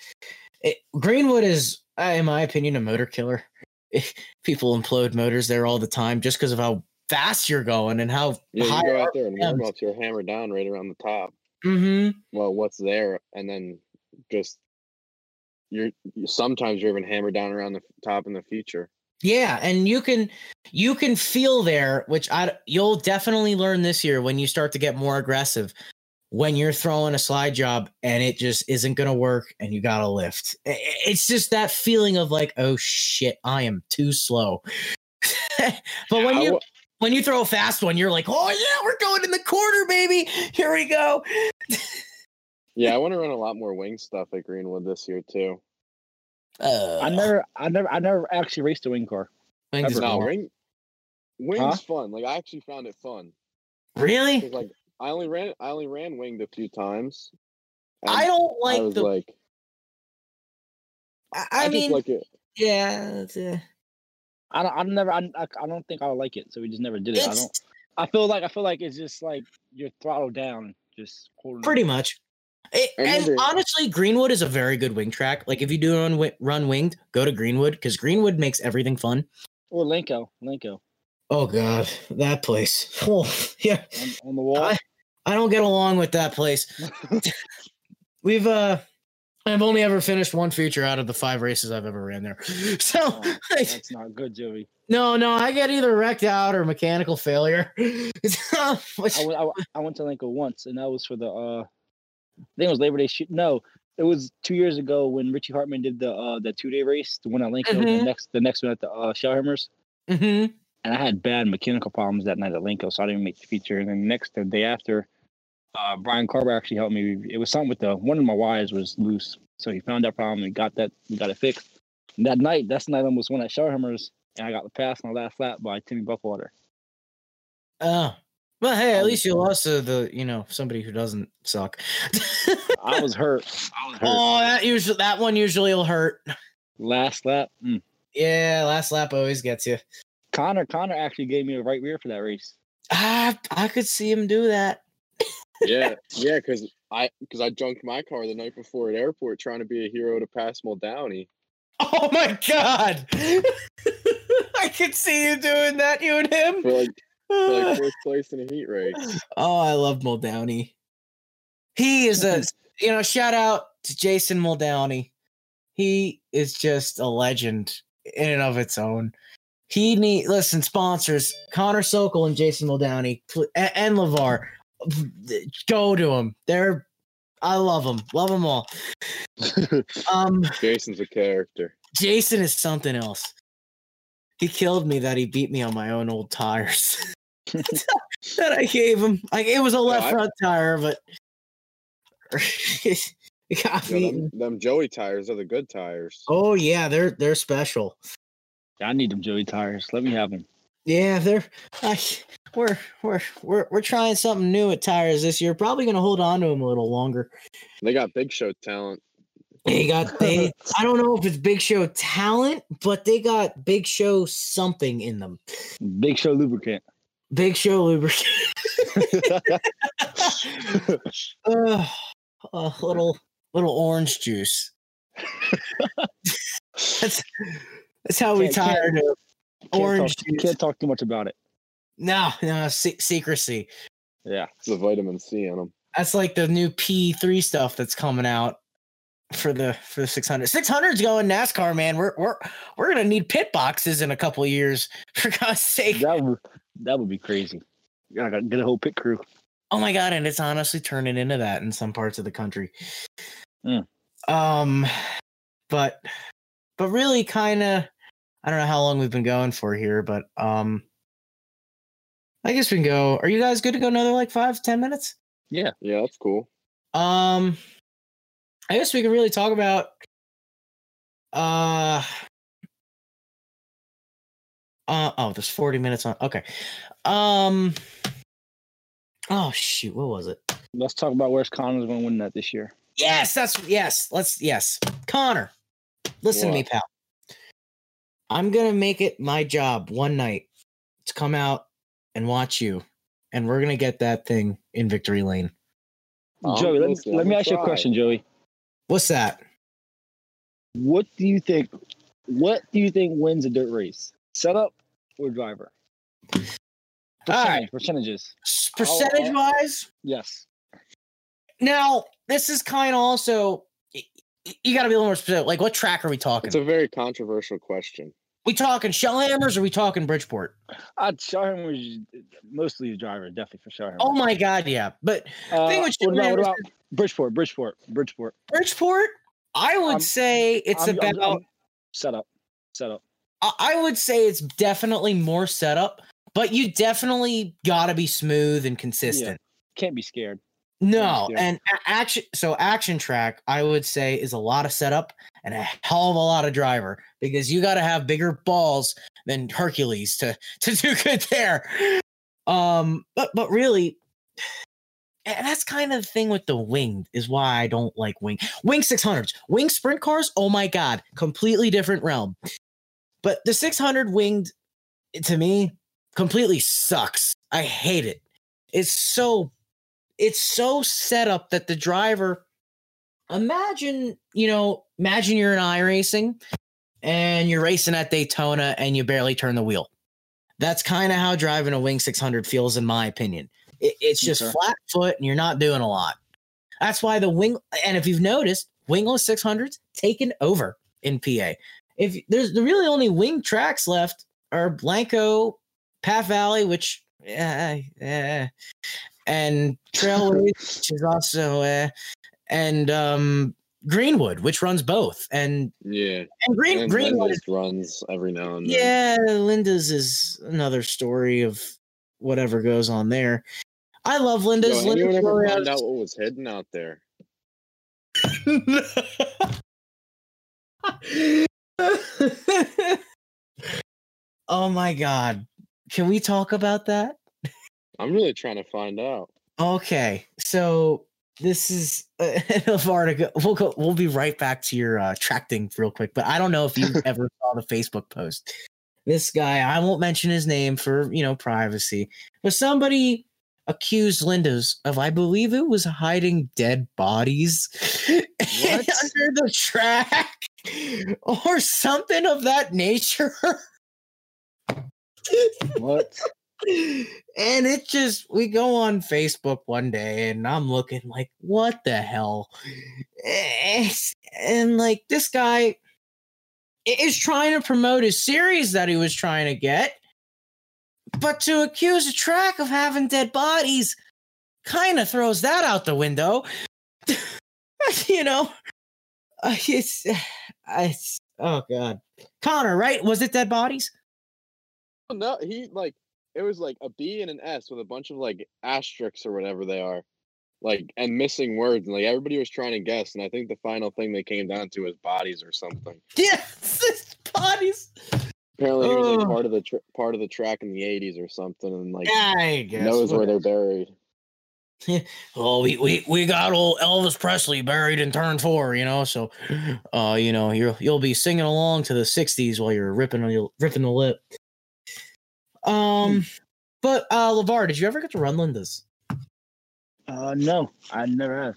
it, Greenwood is, in my opinion, a motor killer. People implode motors there all the time just because of how fast you're going and how Yeah, high. you go out there and warm ups, you're hammered down right around the top. Mhm. Well, what's there, and then just you're sometimes you're even hammered down around the top in the future. Yeah, and you can you can feel there, which I you'll definitely learn this year when you start to get more aggressive. When you're throwing a slide job and it just isn't going to work, and you got to lift, it's just that feeling of like, oh shit, I am too slow. but when you when you throw a fast one, you're like, oh yeah, we're going in the corner, baby. Here we go. yeah, I want to run a lot more wing stuff at Greenwood this year too. Uh, I never, I never, I never actually raced a wing car. Wings is ever. No, boring. wing wings Huh? fun. Like I actually found it fun. Really? like I only ran I only ran winged a few times. I don't like. I like was the. like I, I, I mean, just like it. yeah, uh, I don't, I've never, I, I I don't think I would like it, so we just never did it. I don't. I feel like, I feel like it's just like you're throttled down, just holding. it. Pretty much. It- and honestly, Greenwood is a very good wing track. Like if you do run, run winged, go to Greenwood because Greenwood makes everything fun. Or Lanco, Lanco Oh god, that place. Oh yeah, on, on the wall. I- I don't get along with that place. We've uh, I've only ever finished one feature out of the five races I've ever ran there. So Oh, like, that's not good, Joey. no, no, I get either wrecked out or mechanical failure. Which- I went, I, I went to Lanco once, and that was for the. uh I think it was Labor Day shoot. No, it was two years ago when Richie Hartman did the uh the two day race, the one at Lanco, Mhm. the next the next one at the uh Shellhammers. Mhm. and I had bad mechanical problems that night at Lanco, so I didn't make the feature. And then the next the day after, uh, Brian Carver actually helped me. It was something with the one of my wires was loose, so he found that problem and got that we got it fixed. And that night, that's the night I almost won at Shellhammers, and I got the pass on the last lap by Timmy Buckwalter. Oh. Well, hey, at Um, least you lost to the, you know, somebody who doesn't suck. I was hurt. I was hurt. oh, that usually that one usually will hurt. Last lap, mm. Yeah, last lap always gets you. Connor Connor actually gave me a right rear for that race. Ah, I could see him do that. Yeah, yeah, because I because I junked my car the night before at airport trying to be a hero to pass Muldowney. Oh my god. I could see you doing that, you and him. for like for like fourth place in a heat race. oh, I love Muldowney. He is a you know, shout out to Jason Muldowney. He is just a legend in and of its own. He need listen, sponsors Connor Sokol and Jason Muldowney pl- and Lavar. Go to them. They're I love them. Love them all. Um Jason's a character. Jason is something else. He killed me that he beat me on my own old tires that I gave him. Like it was a left I- front tire, but it got You them, them Joey tires are the good tires. Oh yeah, they're they're special. I need them Joey tires. Let me have them. Yeah, they're. I, we're we're we're we're trying something new at tires this year. Probably gonna hold on to them a little longer. They got big show talent. They got they. I don't know if it's Big Show talent, but they got Big Show something in them. Big Show lubricant. Big Show lubricant. uh, a little little orange juice. that's that's how we Can't- can't- tired of Can't orange talk, juice. can't talk too much about it. No, no se- secrecy. Yeah. It's the vitamin C in them. That's like the new P3 stuff that's coming out for the for the 600. 600's going NASCAR, man. We're we're we're gonna need pit boxes in a couple of years for God's sake. That would that would be crazy. You gotta get a whole pit crew. Oh my god, and it's honestly turning into that in some parts of the country. Mm. Um, but but really, kind of, I don't know how long we've been going for here, but um, I guess we can go. Are you guys good to go another like five ten minutes? Yeah. Yeah, that's cool. Um, I guess we can really talk about uh. Uh, oh, there's 40 minutes on. Okay. Um. Oh shoot, what was it? Let's talk about where's Connor's gonna win that this year. Yes, that's yes. Let's yes. Connor, listen to me, pal. I'm gonna make it my job one night to come out and watch you, and we're gonna get that thing in victory lane. Um, Joey, let me, let me ask you a question, Joey. What's that? What do you think? What do you think wins a dirt race? Setup or driver? All Percentage, right. Percentages. S- Percentage wise, Yes. now this is kind of also y- y- you got to be a little more specific. Like, what track are we talking? It's a very controversial question. We talking Shellhammers or we talking Bridgeport? I'd Sharham was mostly the driver, definitely for Sharham. Oh my god, yeah. But uh, thing with what, about, what about Bridgeport? Bridgeport. Bridgeport. Bridgeport, I would I'm- say it's I'm- about. I'm- setup. Setup. I I would say it's definitely more setup, but you definitely got to be smooth and consistent. Can't be scared. No, Yeah. and action. So action track, I would say, is a lot of setup and a hell of a lot of driver because you got to have bigger balls than Hercules to to do good there. Um, but but really, and that's kind of the thing with the winged is why I don't like wing wing six hundreds, wing sprint cars. Oh my god, completely different realm. But the six hundred winged, to me, completely sucks. I hate it. It's so it's so set up that the driver imagine you know imagine you're in iRacing and you're racing at Daytona and you barely turn the wheel. That's kind of how driving a Wing 600 feels, in my opinion. It, it's just Okay. flat foot and you're not doing a lot. That's why the wing, and if you've noticed, wingless 600s taken over in PA. If there's the really only wing tracks left are Blanco, Path Valley, which, yeah, yeah, and Trailways, which is also, uh, and um, Greenwood, which runs both. And Yeah. and Green and Greenwood runs every now and then. yeah, Linda's is another story of whatever goes on there. I love Linda's. anyone Linda's ever find out what was hidden out there? oh my god. Can we talk about that? I'm really trying to find out. Okay. So this is uh, far to go. We'll go we'll be right back to your uh track thing real quick, but I don't know if you ever saw the Facebook post. This guy, I won't mention his name for you know privacy, but somebody accused Linda's of I believe it was hiding dead bodies under the track or something of that nature. What? And it just we go on Facebook one day and I'm looking like what the hell? Eh, and like this guy is trying to promote his series that he was trying to get but to accuse a track of having dead bodies kind of throws that out the window. You know? Uh, it's, it's oh god. Connor right? Was it dead bodies? No, he like it was like a B and an S with a bunch of like asterisks or whatever they are, like and missing words, and like everybody was trying to guess, and I think the final thing they came down to was bodies or something. yes it's bodies Apparently, he was like part of the tr- part of the track in the '80s or something, and like I guess. knows where they're buried. well, we, we we got old Elvis Presley buried in turn four, you know. So, uh, you know, you'll you'll be singing along to the '60s while you're ripping on ripping the lip. Um, but uh, Levar, did you ever get to run Linda's? Uh, no, I never have.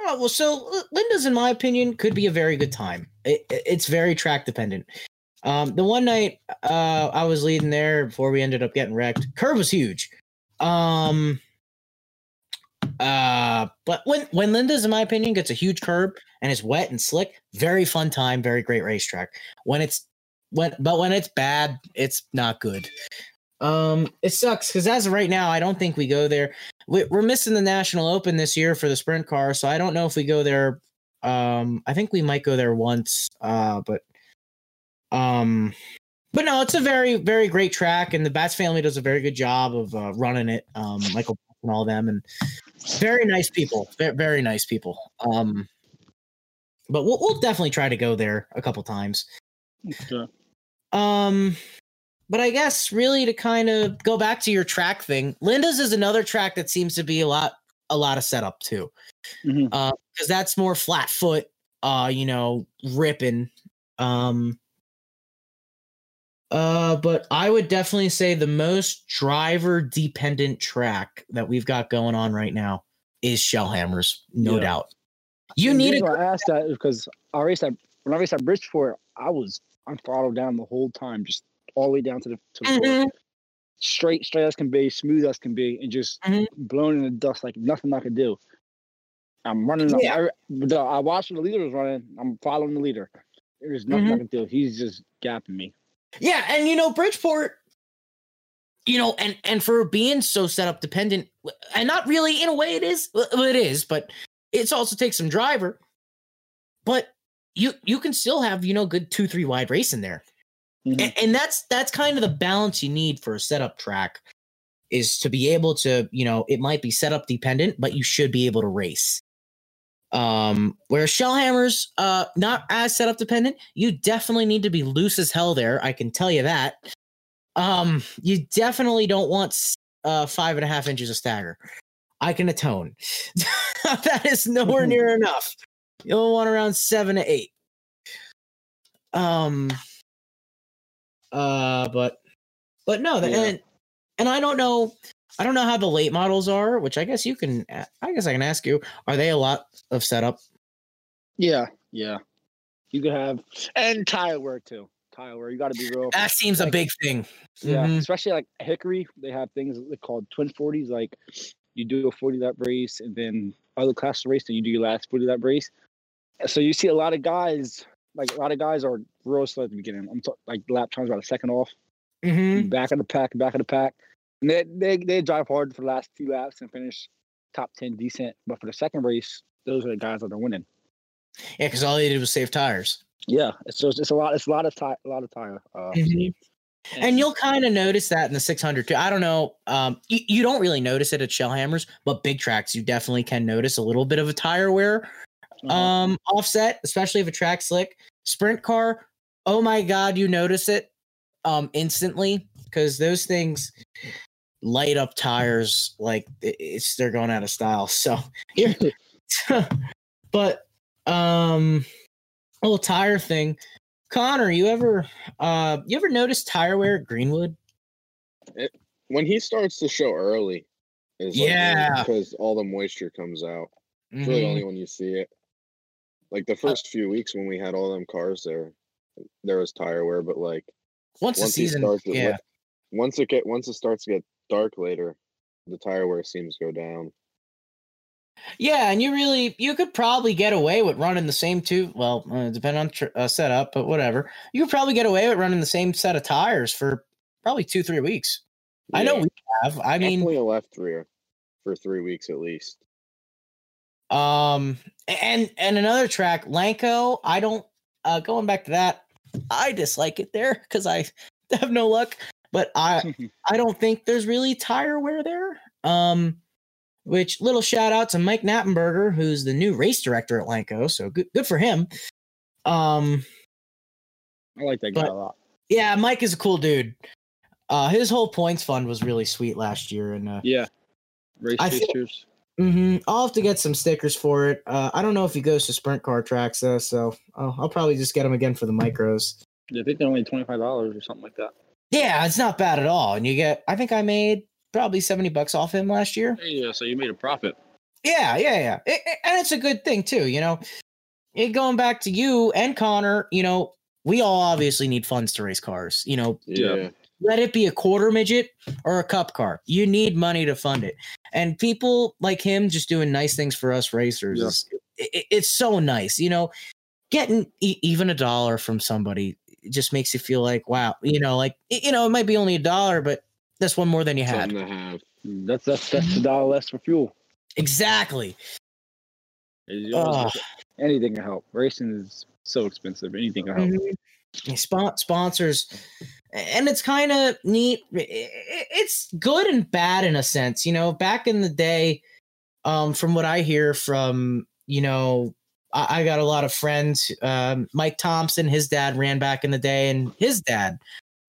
Oh well, so Linda's, in my opinion, could be a very good time. It, it- it's very track dependent. Um, the one night uh, I was leading there before we ended up getting wrecked. Curve was huge. Um, Uh, but when when Linda's, in my opinion, gets a huge curb and is wet and slick, very fun time, very great racetrack. When it's when but when it's bad, it's not good. Um, it sucks because as of right now, I don't think we go there. We, we're missing the National Open this year for the sprint car, so I don't know if we go there. Um, I think we might go there once. Uh, but um, but no, it's a very very great track, and the Bats family does a very good job of uh, running it. Um, Michael and all them, and very nice people, very, very nice people. Um, but we'll we'll definitely try to go there a couple times. Okay. Um, but I guess really to kind of go back to your track thing, Linda's is another track that seems to be a lot a lot of setup too, Mhm. uh, because that's more flat foot, uh, you know, ripping. Um, uh, but I would definitely say the most driver dependent track that we've got going on right now is Shellhammers, no Yeah. doubt. You And need reason a why I asked that because I raced at when I raced at Bridgeport, I was on throttle down the whole time, just all the way down to the, to the floor. Mhm. straight, straight as can be, smooth as can be, and just Mhm. blown in the dust like nothing I could do. I'm running. Yeah. I, I watched when the leader was running. I'm following the leader. There's nothing Mm-hmm. I can do. He's just gapping me. Yeah, and you know Bridgeport, you know, and and for being so setup dependent, and not really in a way it is, well, it is, but it's also takes some driver. But you you can still have you know good two three wide race in there, Mhm. and, and that's that's kind of the balance you need for a setup track, is to be able to you know it might be setup dependent, but you should be able to race. Um, where Shellhammers, uh, not as setup dependent, you definitely need to be loose as hell there. I can tell you that. Um, you definitely don't want uh five and a half inches of stagger. I can atone. that is nowhere near enough. You'll want around seven to eight. Um, uh, but, but no, the, Yeah. and and I don't know, I don't know how the late models are, which I guess you can, I guess I can ask you, are they a lot of setup? Yeah, yeah. You could have and tire wear too. Tire wear. You got to be real. That seems a big thing. Yeah, Mhm. especially like Hickory, they have things called twin forties. Like you do a forty lap race, and then other class race, and you do your last forty lap race. So you see a lot of guys, like a lot of guys are real slow at the beginning. I'm talking like lap times about a second off, Mhm. back of the pack, back of the pack, and they they they drive hard for the last few laps and finish top ten decent. But for the second race, those are the guys that are winning. Yeah, because all they did was save tires. Yeah, it's just it's a lot. It's a lot of tire, a lot of tire. Uh, Mhm. And you'll kind of notice that in the 600 too. I don't know. Um, you, you don't really notice it at Shellhammers, but big tracks, you definitely can notice a little bit of a tire wear uh, um, offset, especially if a track slick. Sprint car, oh my God, you notice it um, instantly because those things light up tires like it's they're going out of style. So, but um, little tire thing. Connor, you ever uh you ever notice tire wear at Greenwood? When he starts to show early, is Yeah. because all the moisture comes out. It's really Mhm. only when you see it. Like the first few weeks when we had all them cars there, there was tire wear, but like Once the once he season, starts yeah, lit- once it get once it starts to get dark later, the tire wear seems to go down. yeah, and you really you could probably get away with running the same two. Well, uh, depend on tr- uh, setup, but whatever. You could probably get away with running the same set of tires for probably two three weeks. I know we have. I mean, definitely a left rear for three weeks at least. Um, and and another track, Lanco. I don't. Uh, going back to that, I dislike it there because I have no luck. But I I don't think there's really tire wear there. Um, which little shout out to Mike Knappenberger, who's the new race director at Lanco. So good good for him. Um, I like that guy but- a lot. yeah, Mike is a cool dude. Uh, his whole points fund was really sweet last year, and uh, Yeah, race I pictures. hmm I'll have to get some stickers for it. Uh, I don't know if he goes to sprint car tracks though, so I'll, I'll probably just get him again for the micros. Yeah, I think they're only twenty five dollars or something like that. Yeah, it's not bad at all. And you get, I think I made probably 70 bucks off him last year. Yeah, so you made a profit. Yeah, yeah, yeah. It- it- and it's a good thing too, you know. It, going back to you and Connor, you know, we all obviously need funds to race cars. You know, Yeah. Yeah. let it be a quarter midget or a cup car. You need money to fund it. And people like him just doing nice things for us racers. Yeah. Is, it, it's so nice. You know, getting e- even a dollar from somebody just makes you feel like, wow, you know, like, you know, it might be only a dollar, but that's one more than you had. Something to have. That's that's that's the dollar less for fuel. Exactly. It's anything can help. Racing is so expensive. Anything can help. Mhm. Yeah, Spon- sponsors, and it's kind of neat. It's good and bad in a sense. You know, back in the day, um, from what I hear from you know, I, I got a lot of friends. Um, Mike Thompson, his dad ran back in the day, and his dad,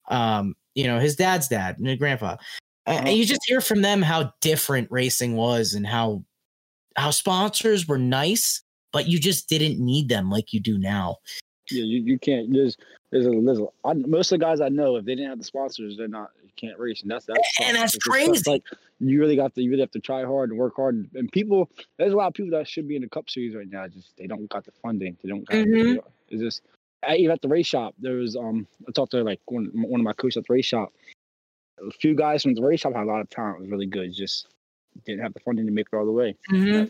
um, you know, his dad's dad, and grandpa. And you just hear from them how different racing was and how how sponsors were nice, but you just didn't need them like you do now. Yeah, you, you can't. There's there's a, there's a I, most of the guys I know, if they didn't have the sponsors, they're not you can't race, and that's that's And that's It's crazy. Like you really got to you really have to try hard and work hard, and, people there's a lot of people that should be in the Cup Series right now. Just they don't got the funding. They don't. Got, Mhm. It's just I, even at the race shop. There was um I talked to like one one of my coaches at the race shop. A few guys from the race shop had a lot of talent. It was really good. Just didn't have the funding to make it all the way. Mhm.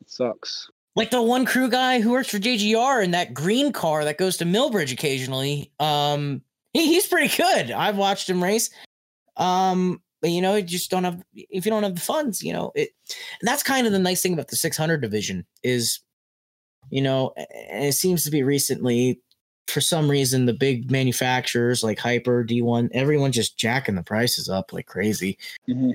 It sucks. Like the one crew guy who works for JGR in that green car that goes to Millbridge occasionally. Um, he, he's pretty good. I've watched him race. Um, but you know, you just don't have if you don't have the funds, you know, it. And that's kind of the nice thing about the 600 division is, you know, and it seems to be recently. For some reason, the big manufacturers like Hyper, D1, everyone just jacking the prices up like crazy Mhm.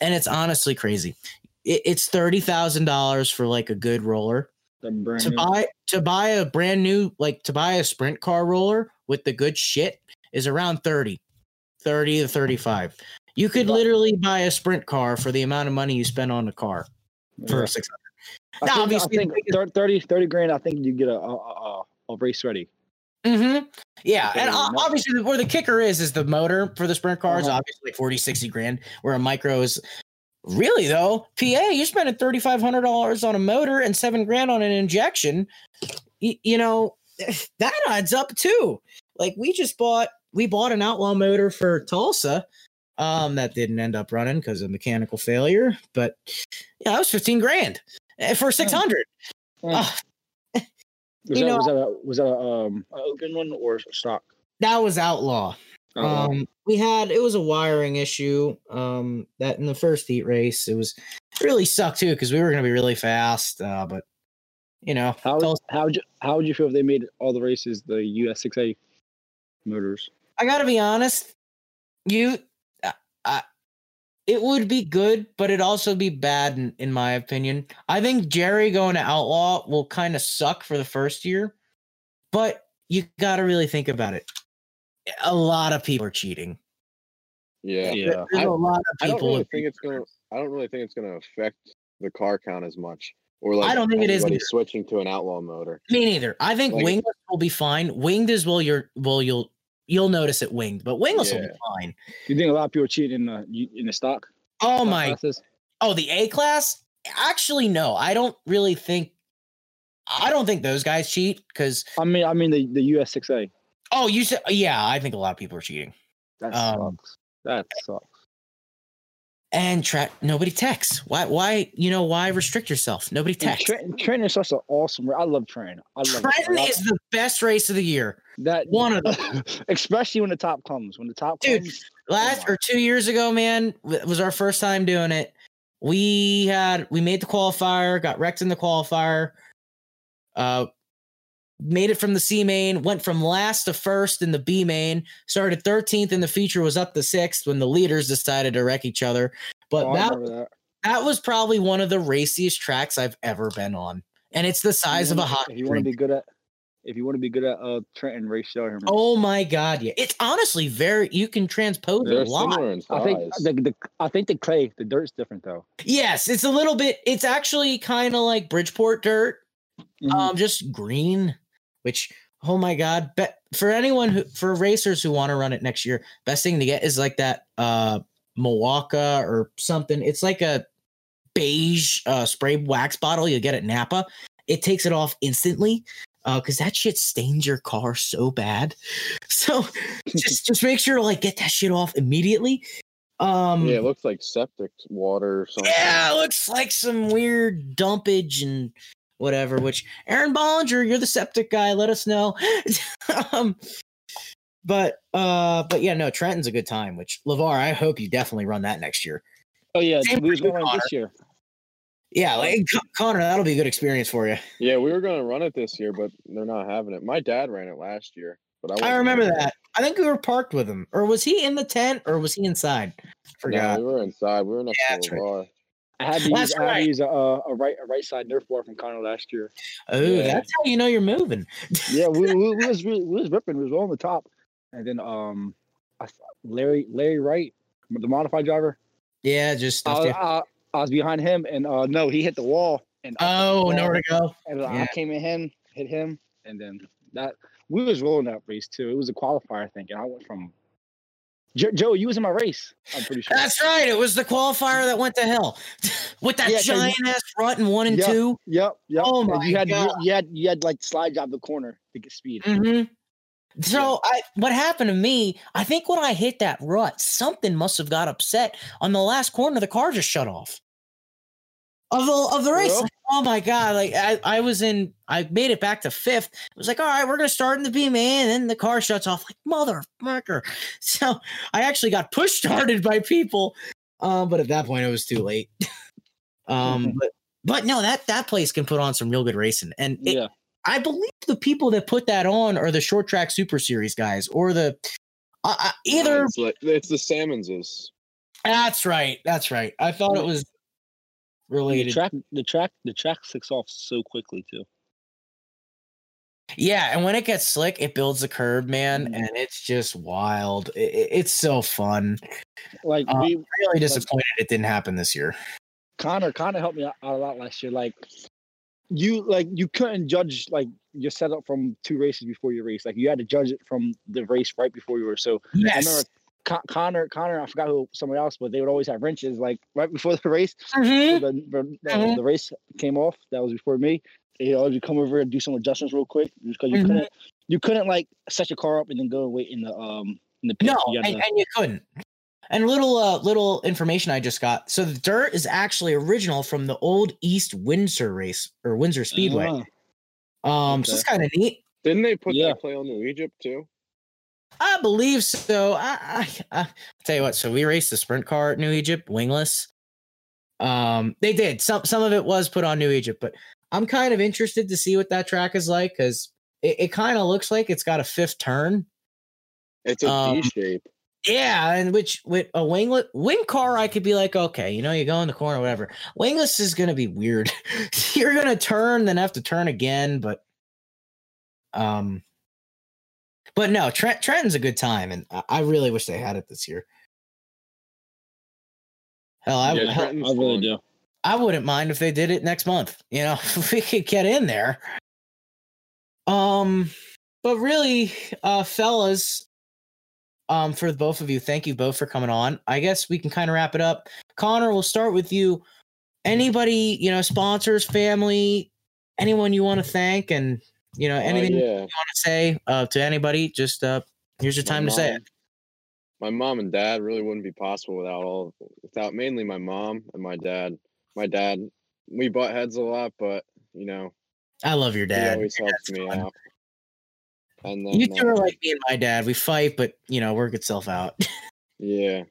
and it's honestly crazy. It, it's thirty thousand dollars for like a good roller. To new- buy to buy a brand new like to buy a sprint car roller with the good shit is around 30, 30 to 35. You could literally buy a sprint car for the amount of money you spend on a car for Yeah. a 600. I Now, think, obviously, I think the biggest- thir- 30, 30 grand. I think you get a a, a, race ready. Mm-hmm. Yeah, and obviously where the kicker is is the motor for the sprint cars. Uh-huh. Obviously, like 40, 60 grand. Where a micro is really though, PA, you're spending thirty five hundred dollars on a motor and seven grand on an injection. Y- you know that adds up too. Like we just bought, we bought an outlaw motor for Tulsa. Um, that didn't end up running because of mechanical failure. But yeah, that was fifteen grand eh, for six hundred. Ah, Was You that, know- was that a, was that a um a open one or stock? that was outlaw. Oh, um we had it was a wiring issue um that in the first heat race it was it really sucked too because we were going to be really fast uh but you know how Tulsa- how would you how would you feel if they made all the races the US6A motors? i gotta be honest you it would be good but it'd also be bad in, in my opinion. I think jerry going to outlaw will kind of suck for the first year but you gotta really think about it a lot of people are cheating Yeah. Yeah. there's I- a lot of I don't people really think it's gonna. I don't really think it's gonna affect the car count as much. Or like I don't think it is either. switching to an outlaw motor. Me neither. I think Like- wingless will be fine. Winged is well, you're well, you'll you'll notice it winged, but wingless will be Yeah. fine. You think a lot of people are cheating in the in the stock? Oh stock my! classes? Oh, the A class. Actually, no. I don't really think. I don't think those guys cheat because. I mean, I mean the the US6A. Oh, you said yeah. I think a lot of people are cheating. That Um, sucks. That sucks. And tra- nobody texts. Why? Why? You know why? Restrict yourself. Nobody texts. Trent, Trent is such an awesome. I love Trent. I love it. Trenton is the best race of the year. that one of especially when the top comes. When the top Dude, comes, last my. or two years ago, man, it was our first time doing it. We had we made the qualifier, got wrecked in the qualifier, uh, made it from the C main, went from last to first in the B main, started 13th in the feature, was up to sixth when the leaders decided to wreck each other. But Oh, that, that, that was probably one of the raciest tracks I've ever been on, and it's the size of a wanna- hockey If you want to be good at, if you want to be good at uh Trenton race, show him. Oh my god, yeah, it's honestly very. You can transpose They're a lot. similar in size. I think the, the I think the clay, the dirt's different though. Yes, it's a little bit. It's actually kind of like Bridgeport dirt, Mhm. um, just green. Which, oh my god, bet for anyone who for racers who want to run it next year, best thing to get is like that uh Milwaukee or something. It's like a beige uh spray wax bottle you get at Napa. It takes it off instantly. because that shit stains your car so bad. So just just make sure to like get that shit off immediately. Um, Yeah, it looks like septic water or something. yeah, it looks like some weird dumpage and whatever. Which Aaron Bollinger, you're the septic guy. Let us know. um, but uh, but yeah, no, Trenton's a good time. Which Levar, I hope you definitely run that next year. Oh yeah, Same we you, going Connor. this year. Yeah, like Connor, that'll be a good experience for you. Yeah, we were gonna run it this year, but they're not having it. My dad ran it last year, but I, I remember there. that. I think we were parked with him, or was he in the tent, or was he inside? No, Forgot. we were inside. We were next Yeah, to that's right. I had to That's use, I had right. to use a, a, a right a right side Nerf bar from Connor last year. Oh, Yeah. that's how you know you're moving. Yeah, we, we, we was really, we was ripping. We was on the top, and then um, I, Larry Larry Wright, the modified driver. Yeah, just I, was- I, I was behind him, and uh, no, he hit the wall, and I hit the oh, wall, nowhere to go. and yeah. I came in him, hit him, and then that we was rolling that race too. It was a qualifier, I think, and I went from. Jo- Joe, you was in my race. I'm pretty sure. That's right. It was the qualifier that went to hell with that Yeah, you- giant ass rut in one and Yeah. two. Yep, yep. Oh my you had God. you had you had like slide job the corner to get speed. hmm So I, what happened to me? I think when I hit that rut, something must have got upset on the last corner. The car just shut off. Of the of the race. Like, oh my god! Like I, I was in. I made it back to fifth. It was like, all right, we're gonna start in the B man. And then the car shuts off. Like motherfucker. So I actually got push started by people. Um, but at that point, it was too late. um, but but no, that that place can put on some real good racing, and it, Yeah, I believe the people that put that on are the short track super series guys or the uh, uh, either. It's, like, it's the Salmonses. That's right. That's right. I thought it was the track the track the track slicks off so quickly too. Yeah, and when it gets slick, it builds the curb, man, Mhm. and it's just wild. I- I- it's so fun. Like Uh, we Really disappointed it didn't happen this year. Connor Connor helped me out a lot last year. Like you like you couldn't judge like your setup from two races before your race. Like you had to judge it from the race right before you were. So I Yes. remember Con- Connor Connor I forgot who somebody else, but they would always have wrenches like right before the race. Mhm. The, the, the, Mhm. the race came off. That was before me. You know, you come over and do some adjustments real quick because you Mhm. couldn't you couldn't like set your car up and then go and wait in the um in the pit. No, You and, to- and you couldn't. And little uh little information I just got. So the dirt is actually original from the old East Windsor race or Windsor Speedway. Ah, Um, so it's kind of neat. Didn't they put Yeah. that play on New Egypt too? I believe so. I, I, I tell you what. So we raced the sprint car at New Egypt, wingless. Um, they did some. Some of it was put on New Egypt, but I'm kind of interested to see what that track is like because it, it kind of looks like it's got a fifth turn. It's a Um, shape. Yeah, and which with a winglet wing car, I could be like, okay, you know, you go in the corner, whatever. Wingless is gonna be weird. You're gonna turn, then have to turn again, but um, but no, Trent Trenton's a good time, and I, really wish they had it this year. Hell, I, Yeah, hell, I really do. I wouldn't mind if they did it next month. You know, if we could get in there. Um, but really, uh, fellas, um, for both of you, thank you both for coming on. I guess we can kind of wrap it up. Connor, we'll start with you. Anybody, you know, sponsors, family, anyone you want to thank, and you know, Uh, anything you want to say uh, to anybody, just uh, here's your time to say it. My mom and dad really wouldn't be possible without all without mainly my mom and my dad. My dad, we butt heads a lot, but you know, I love your dad. he always helps me fun. out. And then You two are uh, like me and my dad. We fight, but you know, work itself out. Yeah.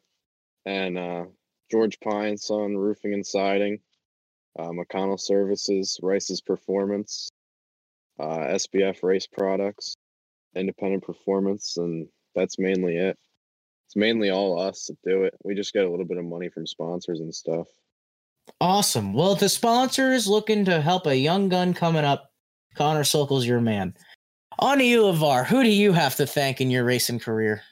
And uh George Pine Son Roofing and Siding, uh, McConnell Services, Rice's Performance, uh, SBF Race Products, Independent Performance, and that's mainly it. It's mainly all us that do it. We just get a little bit of money from sponsors and stuff. Awesome. Well, if the sponsor is looking to help a young gun coming up, Connor Sokol's your man. On to you, Lavar. Who do you have to thank in your racing career?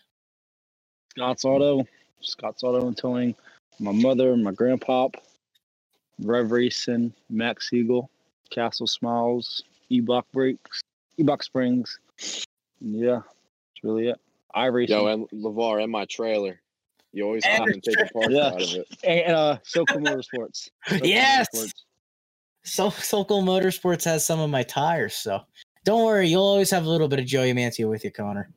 Scott's Auto, Scott's Auto and Towing, my mother, my grandpop, Rev Racing, Max Eagle, Castle Smiles, E-Block Brakes, E-Block Springs. Yeah, that's really it. I racing. Yo, and LeVar and my trailer. You always And come and take a part Yeah. out of it. and uh, Sokol Motorsports. Sokol Yes! Motorsports. So Sokol Motorsports has some of my tires, so don't worry, you'll always have a little bit of Joey Mantia with you, Connor.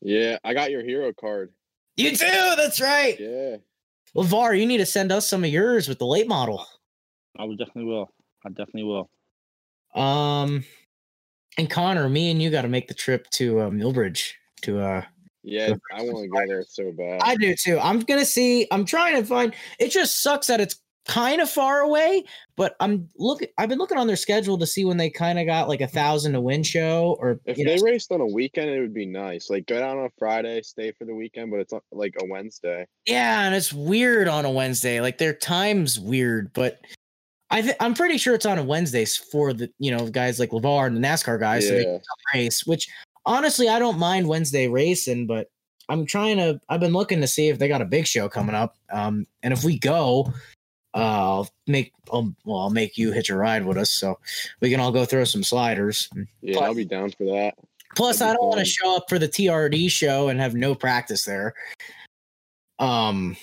Yeah, I got your hero card. You too. That's right. Yeah. LeVar, you need to send us some of yours with the late model. I will definitely will. I definitely will. Um, and Connor, me and you got to make the trip to uh, Millbridge to uh Yeah, I want to go there so bad. I do too. I'm gonna see. I'm trying to find. It just sucks that it's kind of far away, but I'm looking. I've been looking on their schedule to see when they kind of got like a thousand to win show, or if you know, they raced on a weekend, it would be nice. Like go down on a Friday, stay for the weekend, but it's like a Wednesday. yeah, and it's weird on a Wednesday. Like their time's weird, but I th- I'm pretty sure it's on a Wednesdays for the you know guys like Levar and the NASCAR guys. So they Yeah. race, which honestly I don't mind Wednesday racing, but I'm trying to. I've been looking to see if they got a big show coming up, um, and if we go, uh, I'll make. I'll, well, I'll make you hitch a ride with us, so we can all go throw some sliders. Yeah, Plus- I'll be down for that. Plus, I don't want to show up for the TRD show and have no practice there. Um.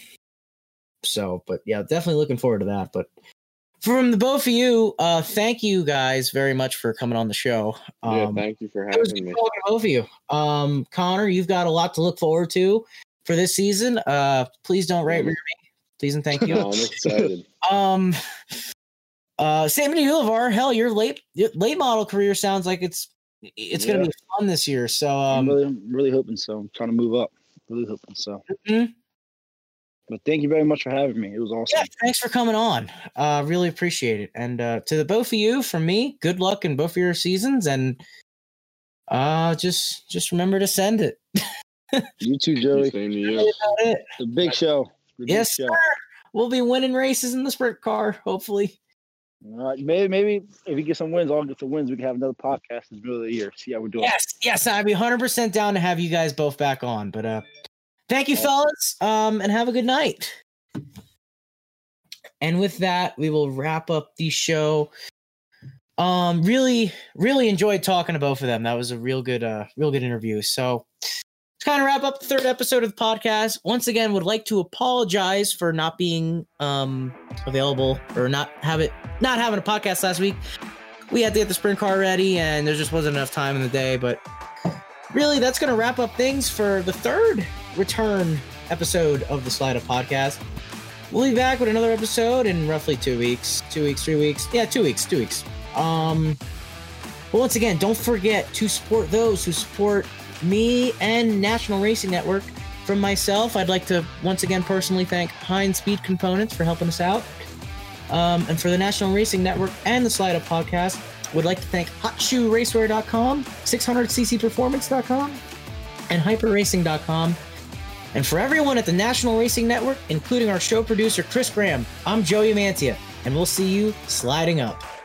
So, but yeah, definitely looking forward to that. But from the both of you, uh, thank you guys very much for coming on the show. yeah, Um, thank you for having me. both of you. Um, Connor, you've got a lot to look forward to for this season. Uh, please don't rate me. Please and thank you. No, I'm excited. um, uh, same to. Hell, your late your late model career sounds like it's it's gonna Yeah. be fun this year. So I'm um, really, I'm really hoping so. I'm trying to move up. Really hoping so. mhm. But thank you very much for having me. It was awesome. yeah, thanks for coming on. Uh, really appreciate it. And uh, to the both of you, from me, good luck in both of your seasons, and uh, just just remember to send it. You too, Joey. Same to you. it. The big show. The big Yes, show. sir. We'll be winning races in the sprint car, hopefully. All right, maybe maybe if we get some wins, I'll get some wins. We can have another podcast in the middle of the year. See how we're doing. Yes, yes, I'd be 100% down to have you guys both back on. But uh thank you, fellas, um, and have a good night. And with that, we will wrap up the show. Um, really, really enjoyed talking to both of them. That was a real good, uh, real good interview. So to kind of wrap up the third episode of the podcast, once again, would like to apologize for not being um available or not have it not having a podcast last week. We had to get the sprint car ready, and there just wasn't enough time in the day. But really, that's going to wrap up things for the third return episode of the Slide Up Podcast. We'll be back with another episode in roughly two weeks, two weeks, three weeks. Yeah, two weeks, two weeks. Um, but once again, don't forget to support those who support me and National Racing Network. From myself, I'd like to once again personally thank Heinz Speed Components for helping us out. Um, and for the National Racing Network and the Slide Up Podcast, would like to thank HotShoeRacewear.com, 600ccperformance.com, and HyperRacing.com. And for everyone at the National Racing Network, including our show producer Chris Graham, I'm Joey Mantia, and we'll see you sliding up.